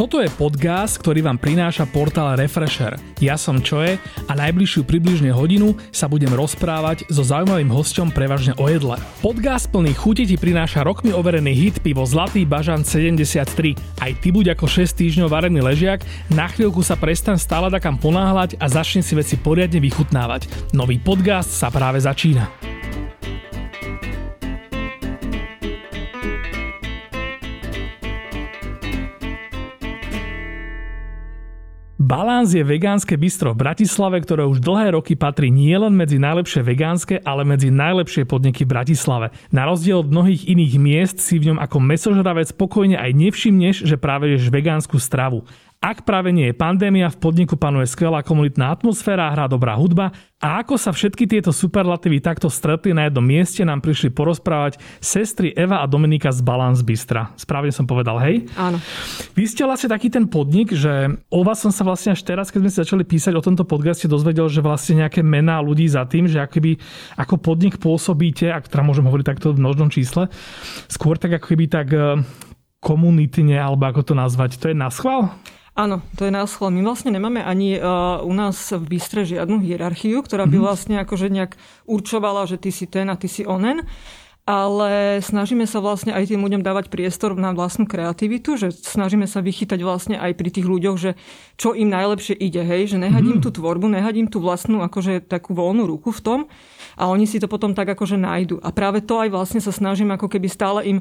Toto je podcast, ktorý vám prináša portál Refresher. Ja som Čoje a najbližšiu približne hodinu sa budem rozprávať so zaujímavým hostom prevažne o jedle. Podcast plný chuti ti prináša rokmi overený hit pivo Zlatý bažan 73. Aj ty buď ako 6 týždňov varený ležiak, na chvíľku sa prestan stále takam ponáhľať a začni si veci poriadne vychutnávať. Nový podcast sa práve začína. Balans je vegánske bistro v Bratislave, ktoré už dlhé roky patrí nielen medzi najlepšie vegánske, ale medzi najlepšie podniky v Bratislave. Na rozdiel od mnohých iných miest si v ňom ako mesožravec spokojne aj nevšimneš, že práve ješ vegánsku stravu. Ak práve nie je pandémia, v podniku panuje skvelá komunitná atmosféra, hrá dobrá hudba a ako sa všetky tieto superlatívy takto stretli na jednom mieste, nám prišli porozprávať sestry Eva a Dominika z Balance Bystra. Správne som povedal, hej? Áno. Vy ste vlastne taký ten podnik, že o vás som sa vlastne až teraz, keď sme si začali písať o tomto podcaste, dozvedel, že vlastne nejaké mená ľudí za tým, že akoby ako podnik pôsobíte, ak teda môžem hovoriť takto v množnom čísle, skôr tak ako keby tak eh, komunitne, alebo ako to nazvať, to je na schvál? Áno, to je nás My vlastne nemáme ani uh, u nás v Bystre žiadnu hierarchiu, ktorá by mhm. vlastne akože nejak určovala, že ty si ten a ty si onen ale snažíme sa vlastne aj tým ľuďom dávať priestor na vlastnú kreativitu, že snažíme sa vychytať vlastne aj pri tých ľuďoch, že čo im najlepšie ide, hej, že nehadím mm. tú tvorbu, nehadím tú vlastnú akože takú voľnú ruku v tom a oni si to potom tak akože nájdu. A práve to aj vlastne sa snažím ako keby stále im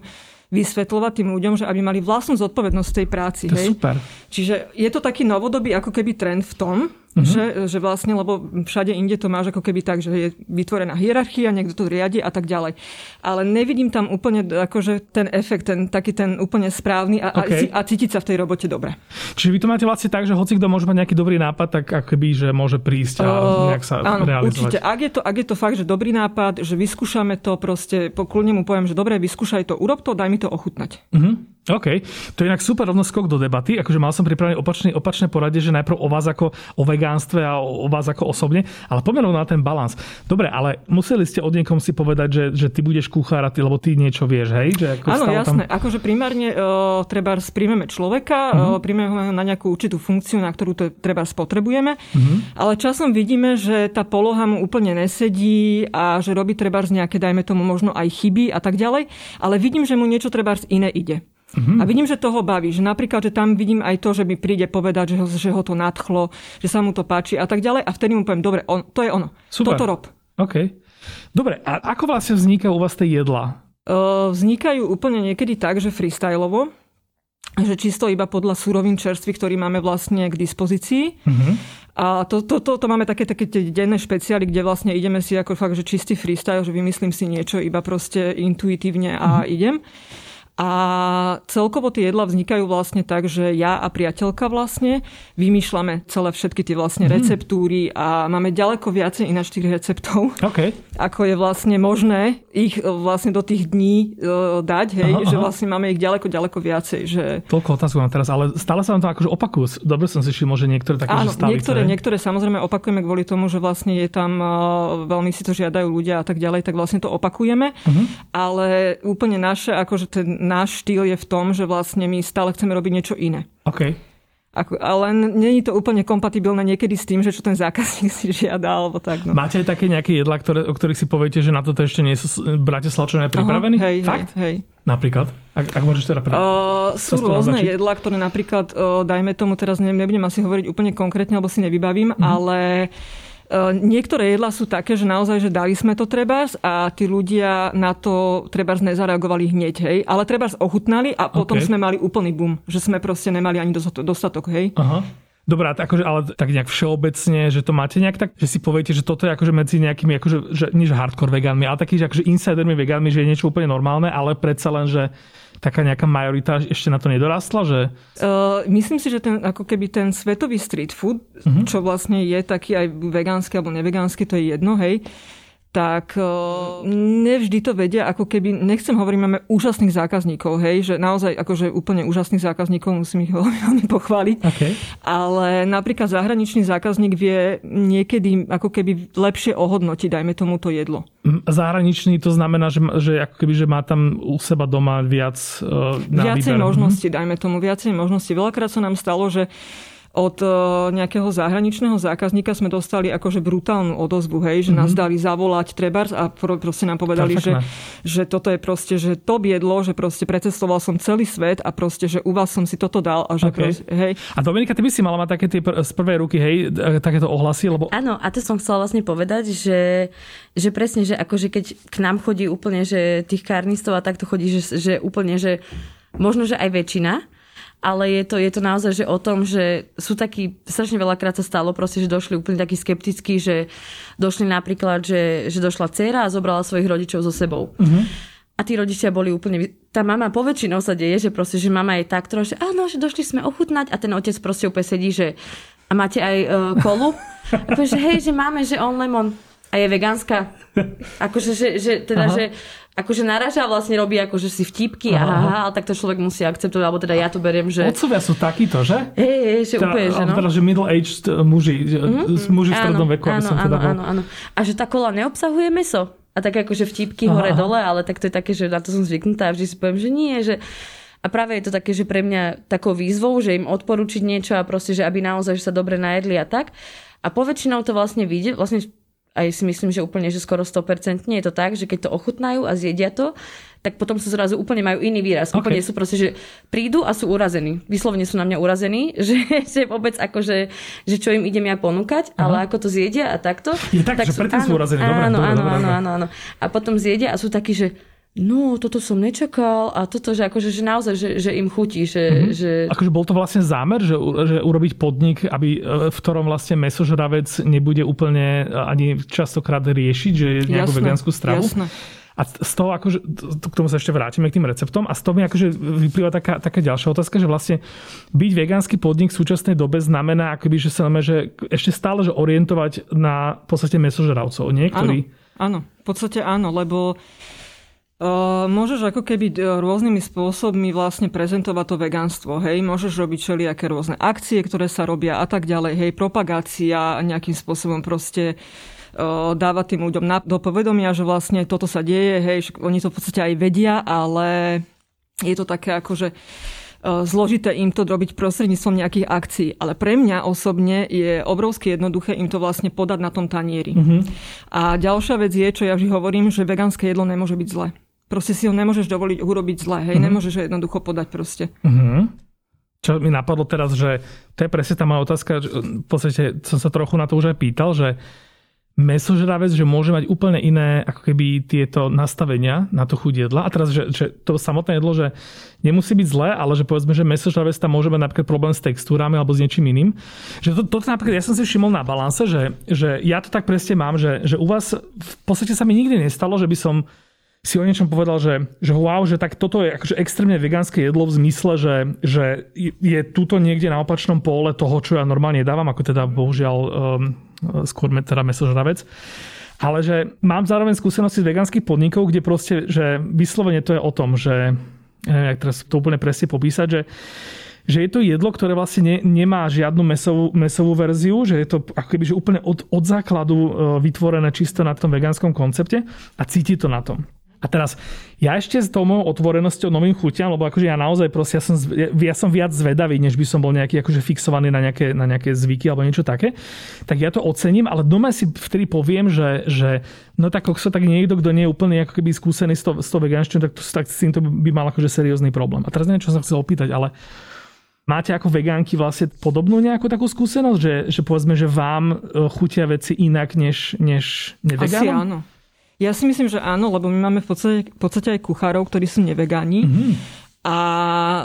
vysvetľovať tým ľuďom, že aby mali vlastnú zodpovednosť v tej práci. To hej? super. Čiže je to taký novodobý ako keby trend v tom, Uh-huh. Že, že vlastne, lebo všade inde to máš ako keby tak, že je vytvorená hierarchia, niekto to riadi a tak ďalej. Ale nevidím tam úplne akože ten efekt, ten taký ten úplne správny a, okay. a, a cítiť sa v tej robote dobre. Čiže vy to máte vlastne tak, že hoci kto môže mať nejaký dobrý nápad, tak akoby, že môže prísť a nejak sa áno, realizovať. Určite. Ak je, to, ak je to fakt, že dobrý nápad, že vyskúšame to proste, pokľudne mu poviem, že dobre, vyskúšaj to, urob to, daj mi to ochutnať. Uh-huh. OK, to je inak super rovno skok do debaty. Akože mal som pripravený opačný, opačné poradie, že najprv o vás ako o vegánstve a o, o vás ako osobne, ale poďme na ten balans. Dobre, ale museli ste od niekom si povedať, že, že ty budeš kuchár a ty, lebo ty niečo vieš, hej? Že ako Áno, jasné. Tam... Akože primárne uh, treba príjmeme človeka, uh-huh. uh, príjmeme ho na nejakú určitú funkciu, na ktorú to treba spotrebujeme, uh-huh. ale časom vidíme, že tá poloha mu úplne nesedí a že robí treba z nejaké, dajme tomu možno aj chyby a tak ďalej, ale vidím, že mu niečo treba iné ide. Uh-huh. A vidím, že toho baví. Že napríklad, že tam vidím aj to, že mi príde povedať, že ho, že ho to nadchlo, že sa mu to páči a tak ďalej. A vtedy mu poviem, dobre, on, to je ono. Super. Toto rob. OK. Dobre, a ako vlastne vznikajú u vás tie jedlá? Uh, vznikajú úplne niekedy tak, že freestyleovo, že čisto iba podľa surovín čerství, ktorý máme vlastne k dispozícii. Uh-huh. A to, to, to, to máme také, také tie denné špeciály, kde vlastne ideme si ako fakt, že čistý freestyle, že vymyslím si niečo iba proste intuitívne a uh-huh. idem. A celkovo tie jedla vznikajú vlastne tak, že ja a priateľka vlastne vymýšľame celé všetky tie vlastne mm. receptúry a máme ďaleko viacej ináč tých receptov, okay. ako je vlastne možné ich e, vlastne do tých dní uh, dať, hej, aha, že aha. vlastne máme ich ďaleko, ďaleko viacej. Že... Toľko otázku mám teraz, ale stále sa vám to akože opakujú. Dobre som si všimol, že niektoré také, Áno, že niektoré, niektoré samozrejme opakujeme kvôli tomu, že vlastne je tam, uh, veľmi si to žiadajú ľudia a tak ďalej, tak vlastne to opakujeme, uh-huh. ale úplne naše, akože ten náš štýl je v tom, že vlastne my stále chceme robiť niečo iné. OK. Ako, ale není to úplne kompatibilné niekedy s tým, že čo ten zákazník si žiada, alebo tak. No. Máte aj také nejaké jedlá, ktoré, o ktorých si poviete, že na toto ešte nie sú Bratislavčania pripravení? Aha, hej, Fakt? Hej, hej. Napríklad? Ak, ak môžeš teda uh, Sú rôzne jedlá, ktoré napríklad, uh, dajme tomu, teraz nebudem asi hovoriť úplne konkrétne, lebo si nevybavím, mm-hmm. ale niektoré jedlá sú také, že naozaj, že dali sme to trebárs a tí ľudia na to trebárs nezareagovali hneď, hej. Ale trebárs ochutnali a potom okay. sme mali úplný boom, že sme proste nemali ani dostatok, hej. Aha. Dobrá, akože, ale tak nejak všeobecne, že to máte nejak tak, že si poviete, že toto je akože medzi nejakými, akože, že, nie že hardcore vegánmi, ale taký, že akože insidermi vegánmi, že je niečo úplne normálne, ale predsa len, že taká nejaká majorita ešte na to nedorastla? Že... Uh, myslím si, že ten, ako keby ten svetový street food, uh-huh. čo vlastne je taký aj vegánsky alebo nevegánsky, to je jedno, hej, tak nevždy to vedia, ako keby, nechcem hovoriť, máme úžasných zákazníkov, hej, že naozaj akože úplne úžasných zákazníkov, musím ich veľmi pochváliť, okay. ale napríklad zahraničný zákazník vie niekedy ako keby lepšie ohodnotiť, dajme tomu to jedlo. Zahraničný to znamená, že, že ako keby, že má tam u seba doma viac uh, na Viacej výber. možností, dajme tomu, viacej možností. Veľakrát sa nám stalo, že od e, nejakého zahraničného zákazníka sme dostali akože brutálnu odozvu, hej, že mm-hmm. nás dali zavolať trebárs a proste nám povedali, že, že toto je proste, že to biedlo, že proste precestoval som celý svet a proste, že u vás som si toto dal a že okay. proste, hej. A Dominika, ty by si mala mať také tie z prvej ruky, hej, e, takéto ohlasy, lebo... Áno, a to som chcela vlastne povedať, že, že presne, že akože keď k nám chodí úplne, že tých karnistov a takto chodí, že, že úplne, že možno, že aj väčšina, ale je to, je to naozaj že o tom, že sú takí, strašne veľakrát sa stalo proste, že došli úplne takí skeptickí, že došli napríklad, že, že došla dcera a zobrala svojich rodičov so sebou. Uh-huh. A tí rodičia boli úplne... Tá mama poväčšinou sa deje, že proste, že mama je tak trošku, že áno, že došli sme ochutnať a ten otec proste úplne sedí, že a máte aj uh, kolu? A povie, že hej, že máme, že on lemon a je vegánska. Akože, že, že, teda, Aha. že akože naraža vlastne robí akože si vtipky aha, aha, ale tak to človek musí akceptovať, alebo teda ja to beriem, že... Otcovia sú takíto, že? Hej, hej, že teda, úplne, že no. Teda, že middle-aged muži, mm-hmm. muži v strednom veku, aby som teda áno, áno, áno. A že tá kola neobsahuje meso. A tak akože vtipky hore-dole, ale tak to je také, že na to som zvyknutá a vždy si poviem, že nie, že a práve je to také, že pre mňa takou výzvou, že im odporučiť niečo a proste, že aby naozaj že sa dobre najedli a tak. A poväčšinou to vlastne vyjde, vlastne aj si myslím, že úplne, že skoro 100% je to tak, že keď to ochutnajú a zjedia to, tak potom sa zrazu úplne majú iný výraz. Okay. Úplne sú proste, že prídu a sú urazení. Vyslovene sú na mňa urazení, že, že vôbec akože, že čo im idem ja ponúkať, uh-huh. ale ako to zjedia a takto. Je tak, tak že sú, áno, sú urazení. Dobre, áno, dobre, áno, dobre, áno, áno, áno. A potom zjedia a sú takí, že no, toto som nečakal a toto, že akože, že naozaj, že, že im chutí, že, mm-hmm. že... Akože bol to vlastne zámer, že, že urobiť podnik, aby, e, v ktorom vlastne mesožravec nebude úplne e, ani častokrát riešiť, že je nejakú jasné, vegánsku stravu? Jasné. A z toho, akože, k tomu sa ešte vrátime, k tým receptom. A z toho mi akože vyplýva taká, taká ďalšia otázka, že vlastne byť vegánsky podnik v súčasnej dobe znamená, akoby, že sa máme, že ešte stále že orientovať na v podstate mesožravcov, niektorí. Áno, áno, v podstate áno, lebo môžeš ako keby rôznymi spôsobmi vlastne prezentovať to vegánstvo, hej, môžeš robiť všelijaké rôzne akcie, ktoré sa robia a tak ďalej, hej, propagácia nejakým spôsobom proste dávať tým ľuďom na, do povedomia, že vlastne toto sa deje, hej, oni to v podstate aj vedia, ale je to také akože zložité im to robiť prostredníctvom nejakých akcií. Ale pre mňa osobne je obrovsky jednoduché im to vlastne podať na tom tanieri. Mm-hmm. A ďalšia vec je, čo ja vždy hovorím, že vegánske jedlo nemôže byť zlé proste si ho nemôžeš dovoliť urobiť zle, hej, mm-hmm. nemôžeš ho jednoducho podať proste. Mm-hmm. Čo mi napadlo teraz, že to je presne tá moja otázka, že v podstate som sa trochu na to už aj pýtal, že mesožravec, že môže mať úplne iné ako keby tieto nastavenia na to chuť jedla. A teraz, že, že to samotné jedlo, že nemusí byť zlé, ale že povedzme, že mesožravec tam môže mať napríklad problém s textúrami alebo s niečím iným. Že to, toto napríklad, ja som si všimol na balanse, že, že ja to tak presne mám, že, že u vás v podstate sa mi nikdy nestalo, že by som si o niečom povedal, že, že wow, že tak toto je akože extrémne vegánske jedlo v zmysle, že, že je tuto niekde na opačnom pole toho, čo ja normálne dávam, ako teda bohužiaľ um, skôr teda mesožravec. Ale že mám zároveň skúsenosti z vegánskych podnikov, kde proste, že vyslovene to je o tom, že neviem, jak teraz to úplne presne popísať, že že je to jedlo, ktoré vlastne ne, nemá žiadnu mesovú, mesovú verziu, že je to ako keby že úplne od, od základu uh, vytvorené čisto na tom vegánskom koncepte a cíti to na tom. A teraz, ja ešte s tou mojou otvorenosťou novým chutiam, lebo akože ja naozaj proste, ja som, ja som viac zvedavý, než by som bol nejaký akože fixovaný na nejaké, na nejaké zvyky alebo niečo také, tak ja to ocením, ale doma si vtedy poviem, že, že no tak sa tak niekto, kto nie je úplne ako keby skúsený s tou, s to vegánštinou, tak, to, tak s týmto by mal akože seriózny problém. A teraz neviem, čo som chcel opýtať, ale Máte ako vegánky vlastne podobnú nejakú takú skúsenosť, že, že povedzme, že vám e, chutia veci inak než, než nevegánom? Asi áno. Ja si myslím, že áno, lebo my máme v podstate, v podstate aj kuchárov, ktorí sú nevegáni. Mm-hmm. A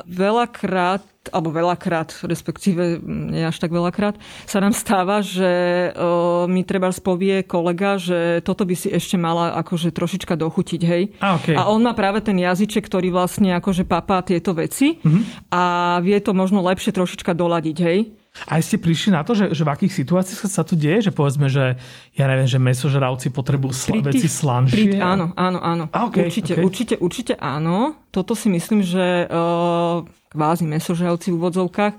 veľakrát, alebo veľakrát, respektíve nie až tak veľakrát, sa nám stáva, že o, mi treba spovie kolega, že toto by si ešte mala akože trošička dochutiť, hej. A, okay. a on má práve ten jazyček, ktorý vlastne akože papá tieto veci mm-hmm. a vie to možno lepšie trošička doladiť, hej. A ste prišli na to, že, že v akých situáciách sa to deje? Že povedzme, že ja neviem, že mesožravci potrebujú sl- tých, veci slanšie? Pri, áno, áno, áno. A, okay, určite, okay. určite, určite áno. Toto si myslím, že uh, kvázi mesožravci v úvodzovkách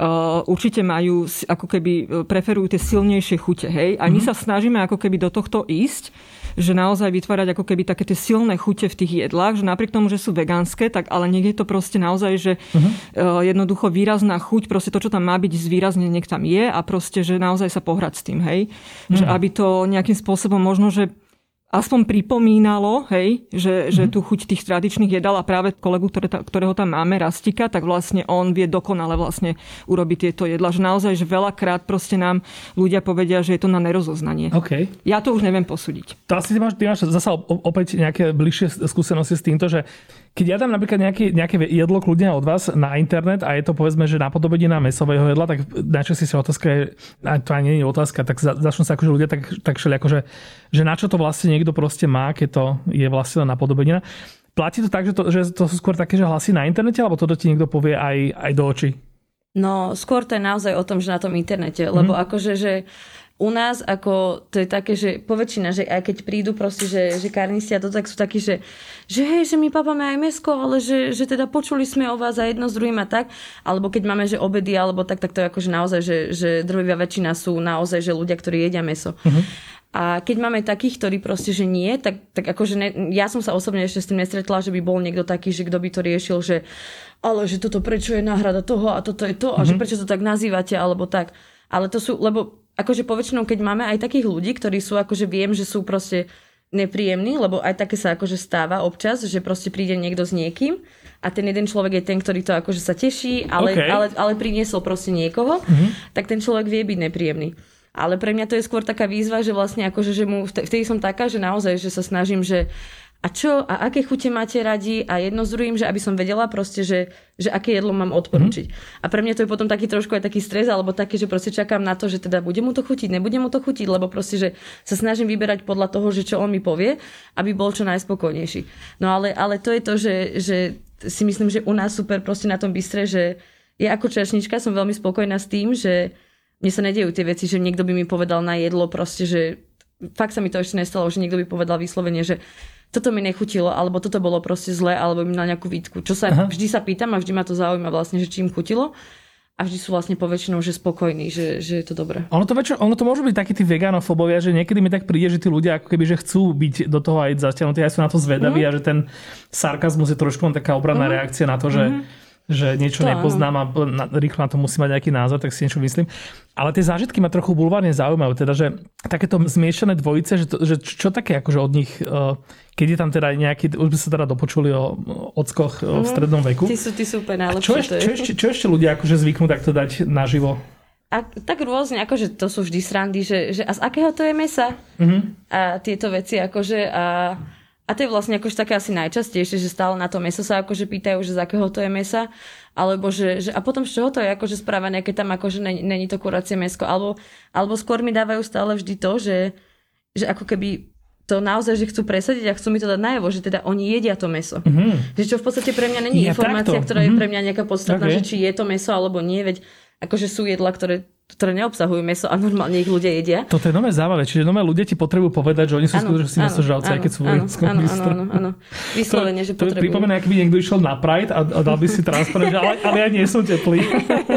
Uh, určite majú, ako keby e, preferujú tie silnejšie chute, hej? A my mm-hmm. sa snažíme ako keby do tohto ísť, že naozaj vytvárať ako keby také tie silné chute v tých jedlách, že napriek tomu, že sú vegánske, tak ale nech je to proste naozaj, že uh-huh. jednoducho výrazná chuť, proste to, čo tam má byť zvýrazne, nech tam je a proste, že naozaj sa pohrať s tým, hej? Uh-huh. Že mhm. aby to nejakým spôsobom možno, že aspoň pripomínalo, hej, že, že mhm. tu chuť tých tradičných jedal a práve kolegu, ktoré ktorého tam máme, Rastika, tak vlastne on vie dokonale vlastne urobiť tieto jedla. Že naozaj, že veľakrát proste nám ľudia povedia, že je to na nerozoznanie. Okay. Ja to už neviem posúdiť. To asi ty máš, ty máš zasa opäť nejaké bližšie skúsenosti s týmto, že keď ja dám napríklad nejaké, nejaké jedlo kľudne od vás na internet a je to povedzme, že napodobenie na mesového jedla, tak najčastejšia otázka je, a to ani nie je otázka, tak za, začnú sa akože ľudia tak, tak šeli, akože, že na čo to vlastne niekto proste má, keď to je vlastne napodobenina. Platí to tak, že to, že to sú skôr také, že hlasy na internete, alebo toto ti niekto povie aj, aj do očí? No, skôr to je naozaj o tom, že na tom internete, lebo mm. akože, že u nás ako to je také, že poväčšina, že aj keď prídu proste, že, že karnisti a to tak sú takí, že, že hej, že my papáme aj mesko, ale že, že teda počuli sme o vás a jedno s druhým a tak, alebo keď máme, že obedy alebo tak, tak to je akože naozaj, že, že drvivá väčšina sú naozaj, že ľudia, ktorí jedia meso. Uh-huh. A keď máme takých, ktorí proste, že nie, tak, tak akože ne, ja som sa osobne ešte s tým nestretla, že by bol niekto taký, že kto by to riešil, že ale že toto prečo je náhrada toho a toto je to a mm-hmm. že mhm. prečo to tak nazývate alebo tak. Ale to sú, lebo akože poväčšinou, keď máme aj takých ľudí, ktorí sú akože viem, že sú proste nepríjemní, lebo aj také sa akože stáva občas, že proste príde niekto s niekým a ten jeden človek je ten, ktorý to akože sa teší, ale, okay. ale, ale priniesol proste niekoho, mm-hmm. tak ten človek vie byť nepríjemný. Ale pre mňa to je skôr taká výzva, že vlastne akože, že mu, vtedy som taká, že naozaj, že sa snažím, že a čo a aké chute máte radi a jedno z druhým, že aby som vedela proste, že, že aké jedlo mám odporučiť. Mm-hmm. A pre mňa to je potom taký trošku aj taký stres, alebo taký, že proste čakám na to, že teda bude mu to chutiť, nebude mu to chutiť, lebo proste, že sa snažím vyberať podľa toho, že čo on mi povie, aby bol čo najspokojnejší. No ale, ale to je to, že, že si myslím, že u nás super proste na tom bystre, že ja ako čašnička som veľmi spokojná s tým, že mne sa nedejú tie veci, že niekto by mi povedal na jedlo proste, že fakt sa mi to ešte nestalo, že niekto by povedal vyslovene, že toto mi nechutilo, alebo toto bolo proste zlé, alebo mi na nejakú výtku. Čo sa, Aha. vždy sa pýtam a vždy ma to zaujíma vlastne, že čím chutilo a vždy sú vlastne poväčšinou, že spokojní, že, že je to dobré. Ono to, väčšinou, ono to môžu byť takí tí veganofobovia, že niekedy mi tak príde, že tí ľudia ako keby, že chcú byť do toho aj zatiahnutí, aj sú na to zvedaví mm. a že ten sarkazmus je trošku len taká obranná mm. reakcia na to, že mm že niečo to nepoznám a rýchlo na to musím mať nejaký názor, tak si niečo myslím. Ale tie zážitky ma trochu bulvárne zaujímajú, teda, že takéto zmiešané dvojice, že, to, že čo také akože od nich, uh, keď je tam teda nejaký, už by sa teda dopočuli o ockoch mm, v mhm. strednom veku. Ty sú, ty sú úplne najlepšie. Čo, ešte, čo, ešte, čo ešte ľudia akože zvyknú takto dať naživo? A tak rôzne, akože to sú vždy srandy, že, že a z akého to je mesa? Mm-hmm. A tieto veci, akože a a to je vlastne akože také asi najčastejšie, že stále na to meso sa akože pýtajú, že z akého to je mesa, alebo že, že a potom z čoho to je akože spravené, keď tam akože není, není to kuracie mesko, alebo, alebo skôr mi dávajú stále vždy to, že, že ako keby to naozaj, že chcú presadiť a chcú mi to dať najavo, že teda oni jedia to meso. Mm-hmm. Že čo v podstate pre mňa není ja informácia, takto. ktorá mm-hmm. je pre mňa nejaká podstatná, okay. že či je to meso alebo nie, veď akože sú jedla, ktoré ktoré neobsahujú meso a normálne ich ľudia jedia. Toto je nové zábave, čiže nové ľudia ti potrebujú povedať, že oni sú skutočne mesožravci, aj keď sú áno, áno, áno, áno. Vyslovene, že potrebujú. To pripomína, ak by niekto išiel na Pride a, a dal by si transparent, že ale, ale ja nie som teplý.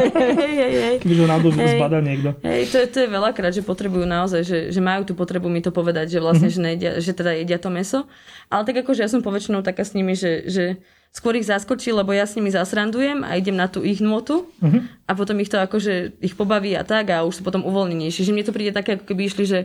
Keby ho náhodou zbadal niekto. Hej, to, je, to je veľakrát, že potrebujú naozaj, že, že majú tú potrebu mi to povedať, že vlastne, mm-hmm. že, nejedia, že teda jedia to meso. Ale tak akože ja som poväčšinou taká s nimi, že, že skôr ich zaskočí, lebo ja s nimi zasrandujem a idem na tú ich nôtu uh-huh. a potom ich to akože ich pobaví a tak a už sú potom uvoľnenejší. Že mne to príde také, ako keby išli, že,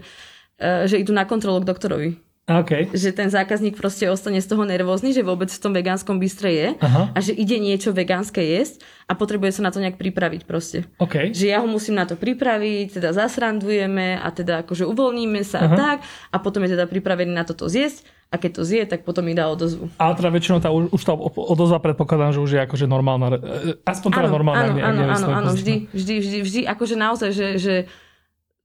uh, že idú na kontrolu k doktorovi. Okay. Že ten zákazník proste ostane z toho nervózny, že vôbec v tom vegánskom bystre je Aha. a že ide niečo vegánske jesť a potrebuje sa na to nejak pripraviť proste. Okay. Že ja ho musím na to pripraviť, teda zasrandujeme a teda akože uvoľníme sa Aha. a tak a potom je teda pripravený na toto zjesť a keď to zje, tak potom mi dá odozvu. Ale teda väčšinou tá, už, tá odozva predpokladám, že už je akože normálna, e, aspoň teda normálna. Áno, áno, áno, áno, vždy, vždy, vždy, vždy, akože naozaj, že, že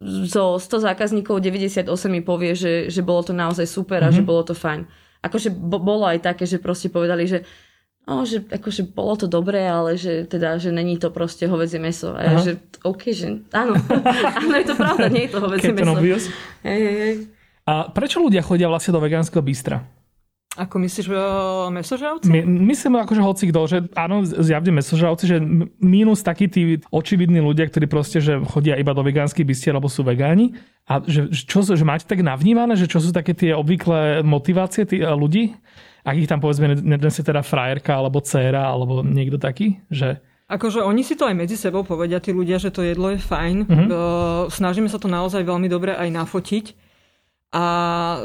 zo 100 zákazníkov 98 mi povie, že, že bolo to naozaj super a mm-hmm. že bolo to fajn. Akože bolo aj také, že proste povedali, že no, že akože bolo to dobré, ale že teda, že není to proste hovedzie meso. A ja, že OK, že áno, áno, je to pravda, nie je to hovedzie meso. Hej, hej, hej. A prečo ľudia chodia vlastne do vegánskeho bystra? Ako myslíš uh, mesožravci? My, myslím akože hoci kto, že áno, zjavne mesožravci, že mínus takí tí očividní ľudia, ktorí proste, že chodia iba do vegánskych bystier, lebo sú vegáni. A že, čo, že máte tak navnímané, že čo sú také tie obvyklé motivácie tých ľudí? Ak ich tam povedzme je teda frajerka, alebo dcéra, alebo niekto taký, že... Akože oni si to aj medzi sebou povedia, tí ľudia, že to jedlo je fajn. Uh-huh. Snažíme sa to naozaj veľmi dobre aj nafotiť a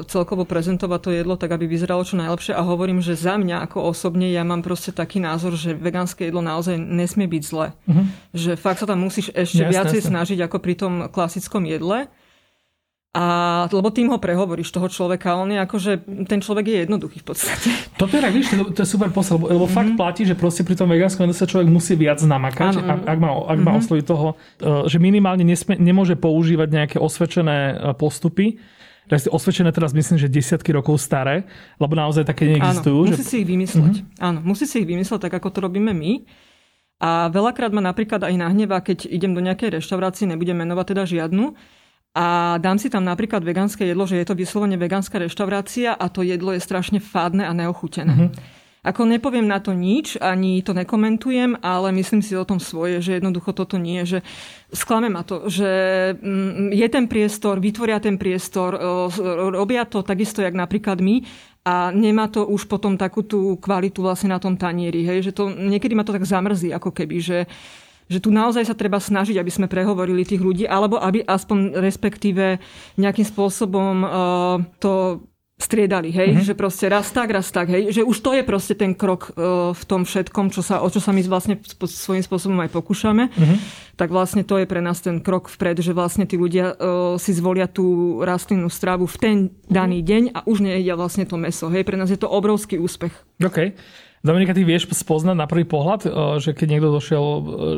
celkovo prezentovať to jedlo tak, aby vyzeralo čo najlepšie. A hovorím, že za mňa ako osobne ja mám proste taký názor, že vegánske jedlo naozaj nesmie byť zle. Uh-huh. Že fakt sa tam musíš ešte jasne, viacej jasne. snažiť ako pri tom klasickom jedle. A, lebo tým ho prehovoríš toho človeka, on je akože, ten človek je jednoduchý v podstate. Toto je, víš, to je super posel, lebo, lebo mm-hmm. fakt platí, že proste pri tom vegánskom jedle sa človek musí viac namakať, ano, ak, ak, má, ak mm-hmm. má mhm. osloviť toho, e, že minimálne nesme, nemôže používať nejaké osvedčené postupy, osvedčené teraz myslím, že desiatky rokov staré, lebo naozaj také neexistujú. Áno, musí že... si ich vymysleť. Mm-hmm. Áno, musí si ich vymysleť tak, ako to robíme my. A veľakrát ma napríklad aj nahnevá, keď idem do nejakej reštaurácie, nebudem menovať teda žiadnu, a dám si tam napríklad vegánske jedlo, že je to vyslovene vegánska reštaurácia a to jedlo je strašne fádne a neochutené. Mm-hmm. Ako nepoviem na to nič, ani to nekomentujem, ale myslím si o tom svoje, že jednoducho toto nie, že sklame ma to, že mm, je ten priestor, vytvoria ten priestor, robia to takisto, jak napríklad my, a nemá to už potom takú tú kvalitu vlastne na tom tanieri. Hej? Že to, niekedy ma to tak zamrzí, ako keby, že, že tu naozaj sa treba snažiť, aby sme prehovorili tých ľudí, alebo aby aspoň respektíve nejakým spôsobom to striedali, hej, mm-hmm. že proste raz tak, raz tak, hej, že už to je proste ten krok uh, v tom všetkom, čo sa, o čo sa my vlastne svojím spôsobom aj pokúšame, mm-hmm. tak vlastne to je pre nás ten krok vpred, že vlastne tí ľudia uh, si zvolia tú rastlinnú stravu v ten daný mm-hmm. deň a už nejedia vlastne to meso, hej, pre nás je to obrovský úspech. OK. Dominika, ty vieš spoznať na prvý pohľad, že keď niekto došiel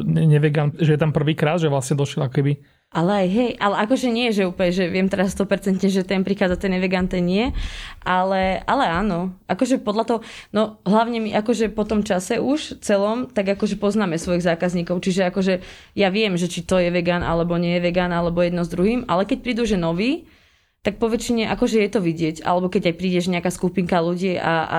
nevegan, že je tam prvýkrát, že vlastne došiel keby ale aj hej, ale akože nie, že úplne, že viem teraz 100%, že ten prichádza, ten vegan, ten nie, ale, ale áno, akože podľa toho, no hlavne my akože po tom čase už celom, tak akože poznáme svojich zákazníkov, čiže akože ja viem, že či to je vegan, alebo nie je vegan, alebo jedno s druhým, ale keď prídu, že nový, tak po väčšine akože je to vidieť, alebo keď aj prídeš nejaká skupinka ľudí a, a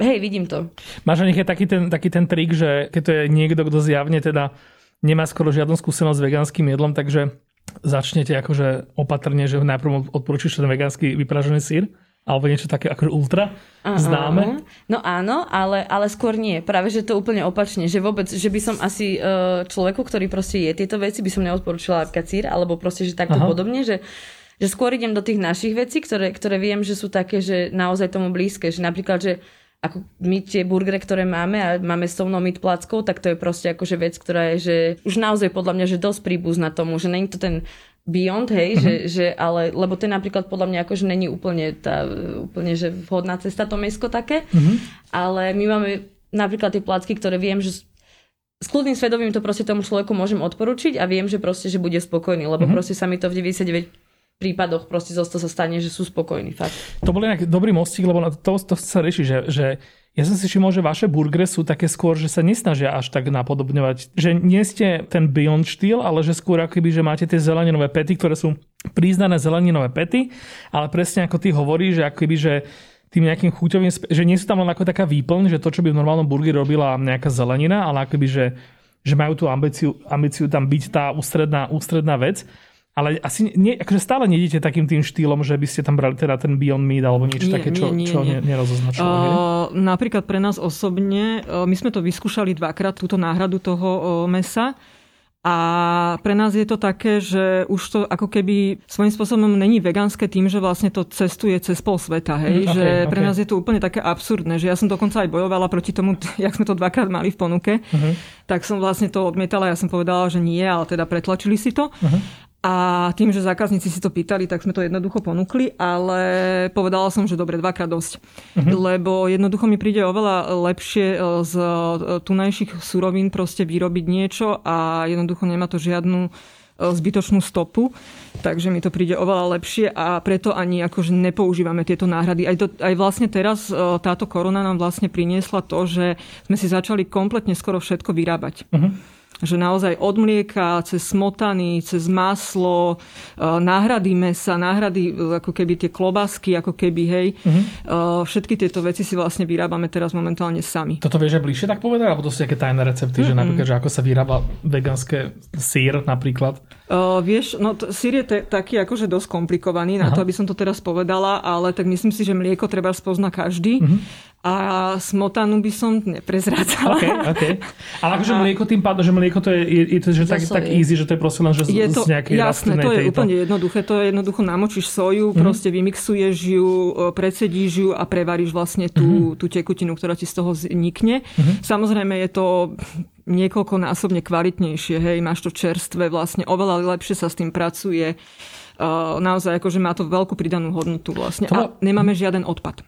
hej, vidím to. Máš aj taký ten, taký ten trik, že keď to je niekto, kto zjavne teda nemá skoro žiadnu skúsenosť s vegánskym jedlom, takže začnete akože opatrne, že najprv odporúčiš ten vegánsky vypražený sír, alebo niečo také ako ultra uh-huh. známe? No áno, ale, ale skôr nie. Práve, že to úplne opačne. Že vôbec, že by som asi uh, človeku, ktorý proste je tieto veci, by som neodporúčila sír, alebo proste, že takto uh-huh. podobne, že že skôr idem do tých našich vecí, ktoré, ktoré viem, že sú také, že naozaj tomu blízke. Že napríklad, že ako my tie burgery, ktoré máme a máme s tou meat plackou, tak to je proste akože vec, ktorá je, že už naozaj podľa mňa, že dosť príbuzná tomu, že není to ten beyond, hej, mm-hmm. že, že, ale, lebo to napríklad podľa mňa akože není úplne tá, úplne, že vhodná cesta to mesko také, mm-hmm. ale my máme napríklad tie placky, ktoré viem, že s kľudným svedomím to proste tomu človeku môžem odporučiť a viem, že proste, že bude spokojný, lebo mm-hmm. proste sa mi to v 99 prípadoch proste zosto sa stane, že sú spokojní. Fakt. To bol nejaký dobrý mostík, lebo to, to sa rieši, že, že ja som si všimol, že vaše burgery sú také skôr, že sa nesnažia až tak napodobňovať. Že nie ste ten Beyond štýl, ale že skôr akoby, že máte tie zeleninové pety, ktoré sú priznané zeleninové pety, ale presne ako ty hovoríš, že akoby, že tým nejakým chuťovým, že nie sú tam len ako taká výplň, že to, čo by v normálnom burgeri robila nejaká zelenina, ale akoby, že, že majú tú ambíciu, ambíciu tam byť tá ústredná, ústredná vec. Ale asi nie, akože stále nejdete takým tým štýlom, že by ste tam brali teda ten Beyond Meat alebo niečo nie, také, čo, nie, nie, čo nie. nerozoznačilo. Uh, napríklad pre nás osobne, uh, my sme to vyskúšali dvakrát, túto náhradu toho uh, mesa. A pre nás je to také, že už to ako keby svojím spôsobom není vegánske tým, že vlastne to cestuje cez pol sveta. Hej? Mm, okay, že pre okay. nás je to úplne také absurdné, že ja som dokonca aj bojovala proti tomu, jak sme to dvakrát mali v ponuke, uh-huh. tak som vlastne to odmietala, ja som povedala, že nie, ale teda pretlačili si to. Uh-huh. A tým, že zákazníci si to pýtali, tak sme to jednoducho ponúkli, ale povedala som, že dobre, dvakrát dosť. Uh-huh. Lebo jednoducho mi príde oveľa lepšie e, z e, tunajších surovín proste vyrobiť niečo a jednoducho nemá to žiadnu e, zbytočnú stopu. Takže mi to príde oveľa lepšie a preto ani akože nepoužívame tieto náhrady. Aj, to, aj vlastne teraz táto korona nám vlastne priniesla to, že sme si začali kompletne skoro všetko vyrábať. Uh-huh že naozaj od mlieka, cez smotany, cez maslo, náhrady mesa, náhrady ako keby tie klobásky, ako keby, hej. Uh-huh. Všetky tieto veci si vlastne vyrábame teraz momentálne sami. Toto vieš aj bližšie tak povedať? Alebo to sú nejaké tajné recepty, uh-huh. že napríklad, že ako sa vyrába vegánske sír napríklad? Uh, vieš, no t- sír je t- taký akože dosť komplikovaný na Aha. to, aby som to teraz povedala, ale tak myslím si, že mlieko treba spozna každý. Uh-huh a smotanu by som neprezrádzala. Okay, okay. Ale akože mlieko tým pádom, že mlieko to je, je, je to, že tak, tak easy, že to je proste len, že je to, z nejakej Jasné, to je tejto. úplne jednoduché. To je jednoducho namočíš soju, mm-hmm. proste vymixuješ ju, predsedíš ju a prevaríš vlastne tú, mm-hmm. tú tekutinu, ktorá ti z toho vznikne. Mm-hmm. Samozrejme je to niekoľkonásobne kvalitnejšie, hej, máš to čerstvé, vlastne oveľa lepšie sa s tým pracuje. Uh, naozaj akože má to veľkú pridanú hodnotu vlastne. To... A nemáme žiaden odpad.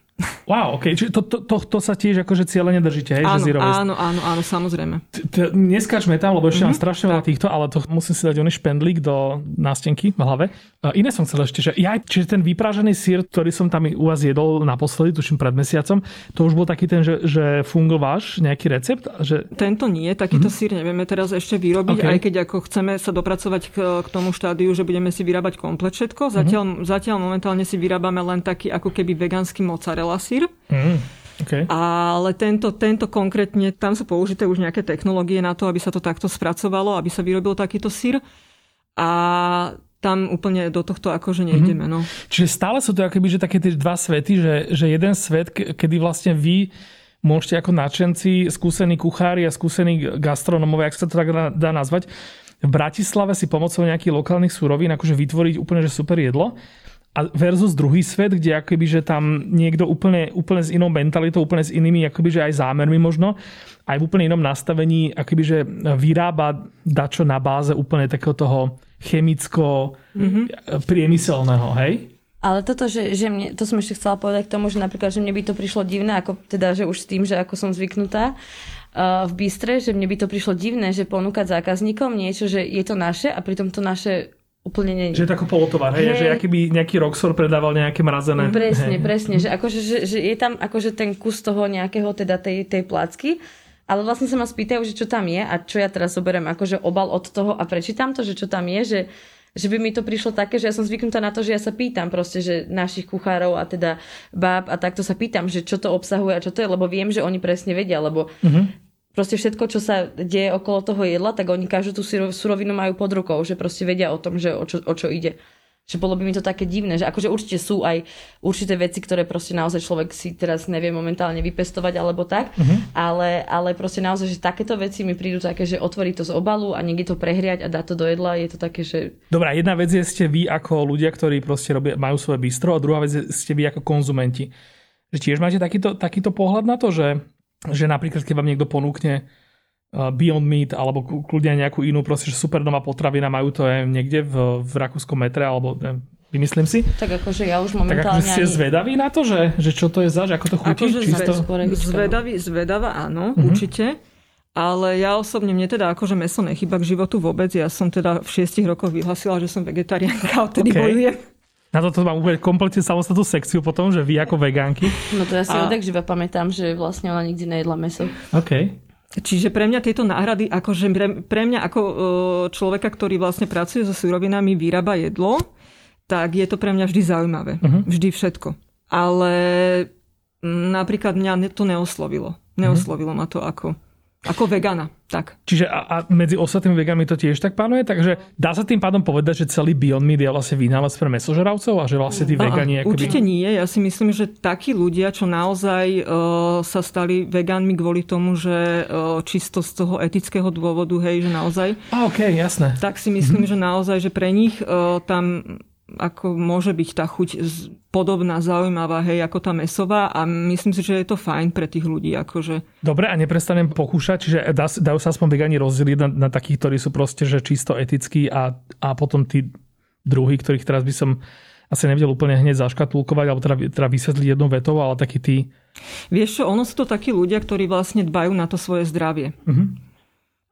Wow, ok. Čiže to, to, to, to sa tiež akože cieľene držíte, hej? Áno, že zero áno, áno, áno, samozrejme. Neskačme tam, lebo ešte mm-hmm. mám strašne veľa týchto, ale to musím si dať oný špendlík do nástenky v hlave. Uh, iné som chcel ešte, že ja, čiže ten vypražený sír, ktorý som tam u vás jedol naposledy, tuším pred mesiacom, to už bol taký ten, že, že fungováš nejaký recept? Že... Tento nie, takýto mm-hmm. sír nevieme teraz ešte vyrobiť, okay. aj keď ako chceme sa dopracovať k, k tomu štádiu, že budeme si vyrábať komplet všetko. Zatiaľ, mm-hmm. zatiaľ momentálne si vyrábame len taký ako keby vegánsky mozzarella sír, Mm, okay. Ale tento, tento konkrétne, tam sú použité už nejaké technológie na to, aby sa to takto spracovalo, aby sa vyrobil takýto sír. A tam úplne do tohto akože nejdeme. Mm-hmm. No. Čiže stále sú to akoby, že také tie dva svety, že, že jeden svet, kedy vlastne vy môžete ako nadšenci, skúsení kuchári a skúsení gastronomové, ak sa to tak dá nazvať, v Bratislave si pomocou nejakých lokálnych súrovín akože vytvoriť úplne že super jedlo a versus druhý svet, kde akoby, že tam niekto úplne, úplne s inou mentalitou, úplne s inými akoby, že aj zámermi možno, aj v úplne inom nastavení, akoby, že vyrába dačo na báze úplne takého toho chemicko mm-hmm. priemyselného, hej? Ale toto, že, že mne, to som ešte chcela povedať k tomu, že napríklad, že mne by to prišlo divné, ako teda, že už s tým, že ako som zvyknutá uh, v Bystre, že mne by to prišlo divné, že ponúkať zákazníkom niečo, že je to naše a pritom to naše úplne nie. Že je ako polotovar, hej, hej. že aký by nejaký Roxor predával nejaké mrazené. Presne, hej. presne, že, akože, že, že je tam akože ten kus toho nejakého, teda tej, tej placky, ale vlastne sa ma spýtajú, že čo tam je a čo ja teraz zoberiem akože obal od toho a prečítam to, že čo tam je, že, že by mi to prišlo také, že ja som zvyknutá na to, že ja sa pýtam proste, že našich kuchárov a teda báb a takto sa pýtam, že čo to obsahuje a čo to je, lebo viem, že oni presne vedia, lebo uh-huh proste všetko, čo sa deje okolo toho jedla, tak oni každú tú surovinu majú pod rukou, že proste vedia o tom, že o čo, o čo ide. Že bolo by mi to také divné, že akože určite sú aj určité veci, ktoré proste naozaj človek si teraz nevie momentálne vypestovať alebo tak, uh-huh. ale, ale proste naozaj, že takéto veci mi prídu také, že otvorí to z obalu a niekde to prehriať a dá to do jedla, je to také, že... Dobrá, jedna vec je, ste vy ako ľudia, ktorí proste robia, majú svoje bistro a druhá vec je, ste vy ako konzumenti. Že tiež máte takýto, takýto pohľad na to, že že napríklad keď vám niekto ponúkne uh, Beyond Meat alebo kľudne nejakú inú proste, že super nová potravina, majú to aj niekde v, v rakúskom metre alebo neviem, vymyslím si. Tak akože ja už momentálne... Tak akože ste ani... zvedaví na to, že, že čo to je za, že ako to chutí? Akože čisto... zvedavý, zvedavá áno, uh-huh. určite. Ale ja osobne, mne teda akože meso nechyba k životu vôbec. Ja som teda v šiestich rokoch vyhlasila, že som vegetariánka odtedy okay. bojujem. Na toto mám úplne kompletne samostatnú sekciu potom, že vy ako vegánky. No to ja si a... odek živa pamätám, že vlastne ona nikdy nejedla meso. OK. Čiže pre mňa tieto náhrady, akože pre, pre mňa ako e, človeka, ktorý vlastne pracuje so surovinami, vyrába jedlo, tak je to pre mňa vždy zaujímavé. Uh-huh. Vždy všetko. Ale napríklad mňa to neoslovilo. Neoslovilo uh-huh. ma to ako ako vegana, tak. Čiže a, a medzi ostatnými veganmi to tiež tak panuje? Takže dá sa tým pádom povedať, že celý Beyond Meat je vlastne vynález pre mesožravcov a že vlastne tí vegani... Akoby... Určite nie. Ja si myslím, že takí ľudia, čo naozaj uh, sa stali vegánmi kvôli tomu, že uh, čisto z toho etického dôvodu, hej, že naozaj... A, okay, jasné. Tak si myslím, mm-hmm. že naozaj, že pre nich uh, tam ako môže byť tá chuť podobná, zaujímavá, hej, ako tá mesová a myslím si, že je to fajn pre tých ľudí. Akože. Dobre, a neprestanem pokúšať, čiže dá, dajú sa aspoň vegani rozdeliť na, na takých, ktorí sú proste že čisto etickí a, a potom tí druhí, ktorých teraz by som asi nevedel úplne hneď zaškatulkovať alebo teda, teda vysvetliť jednou vetou, ale takí tí... Vieš čo, ono sú to takí ľudia, ktorí vlastne dbajú na to svoje zdravie. Uh-huh.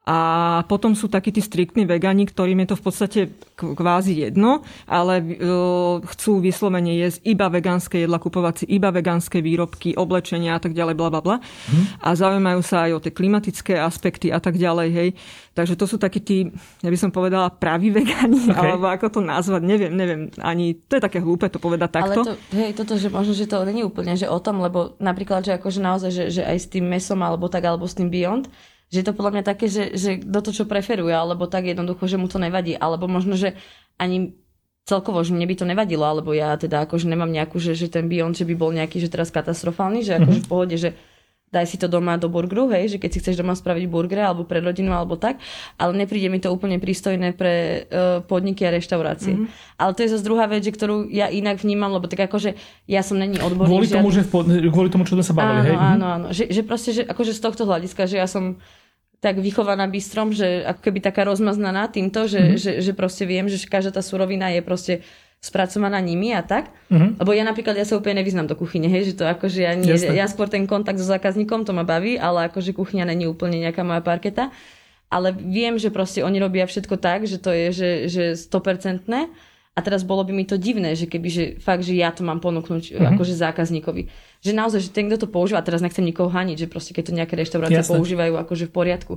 A potom sú takí tí striktní vegani, ktorým je to v podstate kvázi jedno, ale chcú vyslovene jesť iba vegánske jedla, kupovať si iba vegánske výrobky, oblečenia a tak ďalej, bla bla bla. Hmm. A zaujímajú sa aj o tie klimatické aspekty a tak ďalej, hej. Takže to sú takí tí, ja by som povedala, praví vegani, okay. alebo ako to nazvať, neviem, neviem, ani to je také hlúpe to povedať takto. Ale to, hej, toto, že možno, že to není úplne, že o tom, lebo napríklad, že akože naozaj, že, že aj s tým mesom alebo tak, alebo s tým Beyond, že je to podľa mňa také, že, že do to, čo preferuje, alebo tak jednoducho, že mu to nevadí. Alebo možno, že ani celkovo, že mne by to nevadilo, alebo ja teda akože nemám nejakú, že, že ten Beyond, že by bol nejaký, že teraz katastrofálny, že akože v pohode, že daj si to doma do burgeru, hej, že keď si chceš doma spraviť burger alebo pre rodinu alebo tak, ale nepríde mi to úplne prístojné pre uh, podniky a reštaurácie. Mm-hmm. Ale to je zase druhá vec, že ktorú ja inak vnímam, lebo tak akože ja som není odborný. Kvôli tomu, že v, kvôli tomu, čo sme sa bavili, áno, hej? Áno, áno, že, že proste, že akože z tohto hľadiska, že ja som tak vychovaná bystrom, že ako keby taká rozmaznaná týmto, že, mm-hmm. že, že proste viem, že každá tá surovina je proste spracovaná nimi a tak. Mm-hmm. Lebo ja napríklad, ja sa úplne nevyznam do kuchyne, hej, že to akože ja, nie, ja skôr ten kontakt so zákazníkom, to ma baví, ale akože kuchyňa není úplne nejaká moja parketa. Ale viem, že proste oni robia všetko tak, že to je že, že 100% a teraz bolo by mi to divné, že keby, že fakt, že ja to mám ponúknuť mm-hmm. akože zákazníkovi. Že naozaj, že ten, kto to používa, teraz nechcem nikoho haniť, že proste keď to nejaké reštaurácie Jasne. používajú akože v poriadku.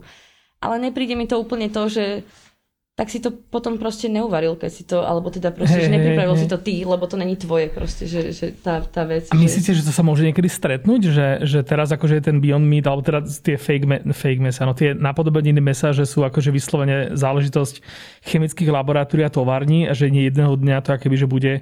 Ale nepríde mi to úplne to, že tak si to potom proste neuvaril, keď si to, alebo teda proste, hey, že nepripravil hey, si to ty, lebo to není tvoje proste, že, že tá, tá vec. A myslíte, že... že to sa môže niekedy stretnúť, že, že teraz akože je ten Beyond Meat, alebo teda tie fake, me, fake mesa, no tie napodobeniny mesa, že sú akože vyslovene záležitosť chemických laboratórií a tovární a že nie jedného dňa to akoby, že bude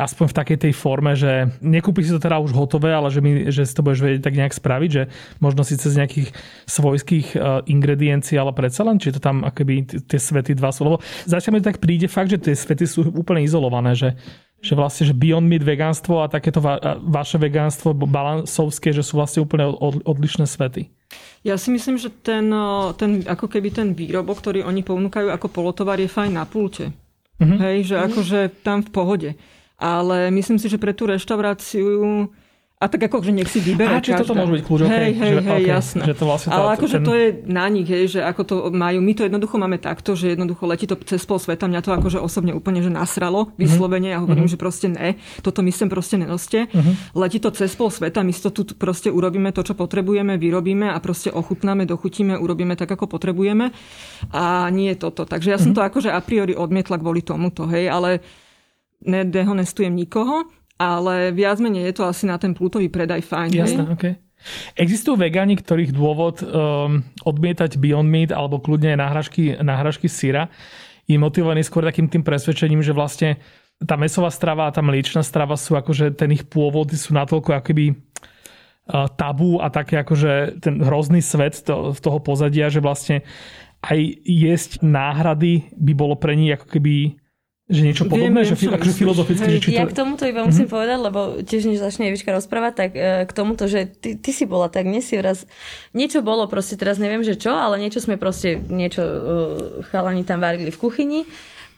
aspoň v takej tej forme, že nekúpiš si to teda už hotové, ale že, mi, že si to budeš vedieť tak nejak spraviť, že možno síce z nejakých svojských uh, ingrediencií, ale predsa len, či to tam akoby tie svety dva sú. Lebo zatiaľ mi tak príde fakt, že tie svety sú úplne izolované, že, že vlastne, že Beyond Meat vegánstvo a takéto va, vaše vegánstvo balansovské, že sú vlastne úplne od, odlišné svety. Ja si myslím, že ten, ten, ako keby ten výrobok, ktorý oni ponúkajú ako polotovar, je fajn na pulte. Mm-hmm. Hej, že mm-hmm. akože tam v pohode ale myslím si, že pre tú reštauráciu a tak ako, že nech si vybere A či toto môže byť kľúč, hej, hej, že, hej, okay, jasné. Že to vlastne Ale to, akože ten... to je na nich, hej, že ako to majú. My to jednoducho máme takto, že jednoducho letí to cez pol sveta. Mňa to akože osobne úplne že nasralo, mhm. vyslovene. Ja hovorím, mm-hmm. že proste ne, toto my sem proste nenoste. Mm-hmm. Letí to cez pol sveta, my to tu proste urobíme to, čo potrebujeme, vyrobíme a proste ochutnáme, dochutíme, urobíme tak, ako potrebujeme. A nie je toto. Takže ja som mm-hmm. to akože a priori odmietla kvôli tomuto, hej, ale nedehonestujem nikoho, ale viac menej je to asi na ten plútový predaj fajn. Jasné, okay. Existujú vegáni, ktorých dôvod um, odmietať Beyond Meat alebo kľudne náhražky, náhražky syra je motivovaný skôr takým tým presvedčením, že vlastne tá mesová strava a tá mliečná strava sú akože ten ich pôvody sú natoľko akoby uh, tabu a také akože ten hrozný svet to, toho pozadia, že vlastne aj jesť náhrady by bolo pre nich ako keby že niečo podobné, Viem, že čo akože filozoficky, že či to... Ja k tomuto iba musím mm-hmm. povedať, lebo tiež než začne Evička rozprávať, tak e, k tomuto, že ty, ty si bola tak, nie si raz... Niečo bolo proste, teraz neviem, že čo, ale niečo sme proste, niečo uh, chalani tam varili v kuchyni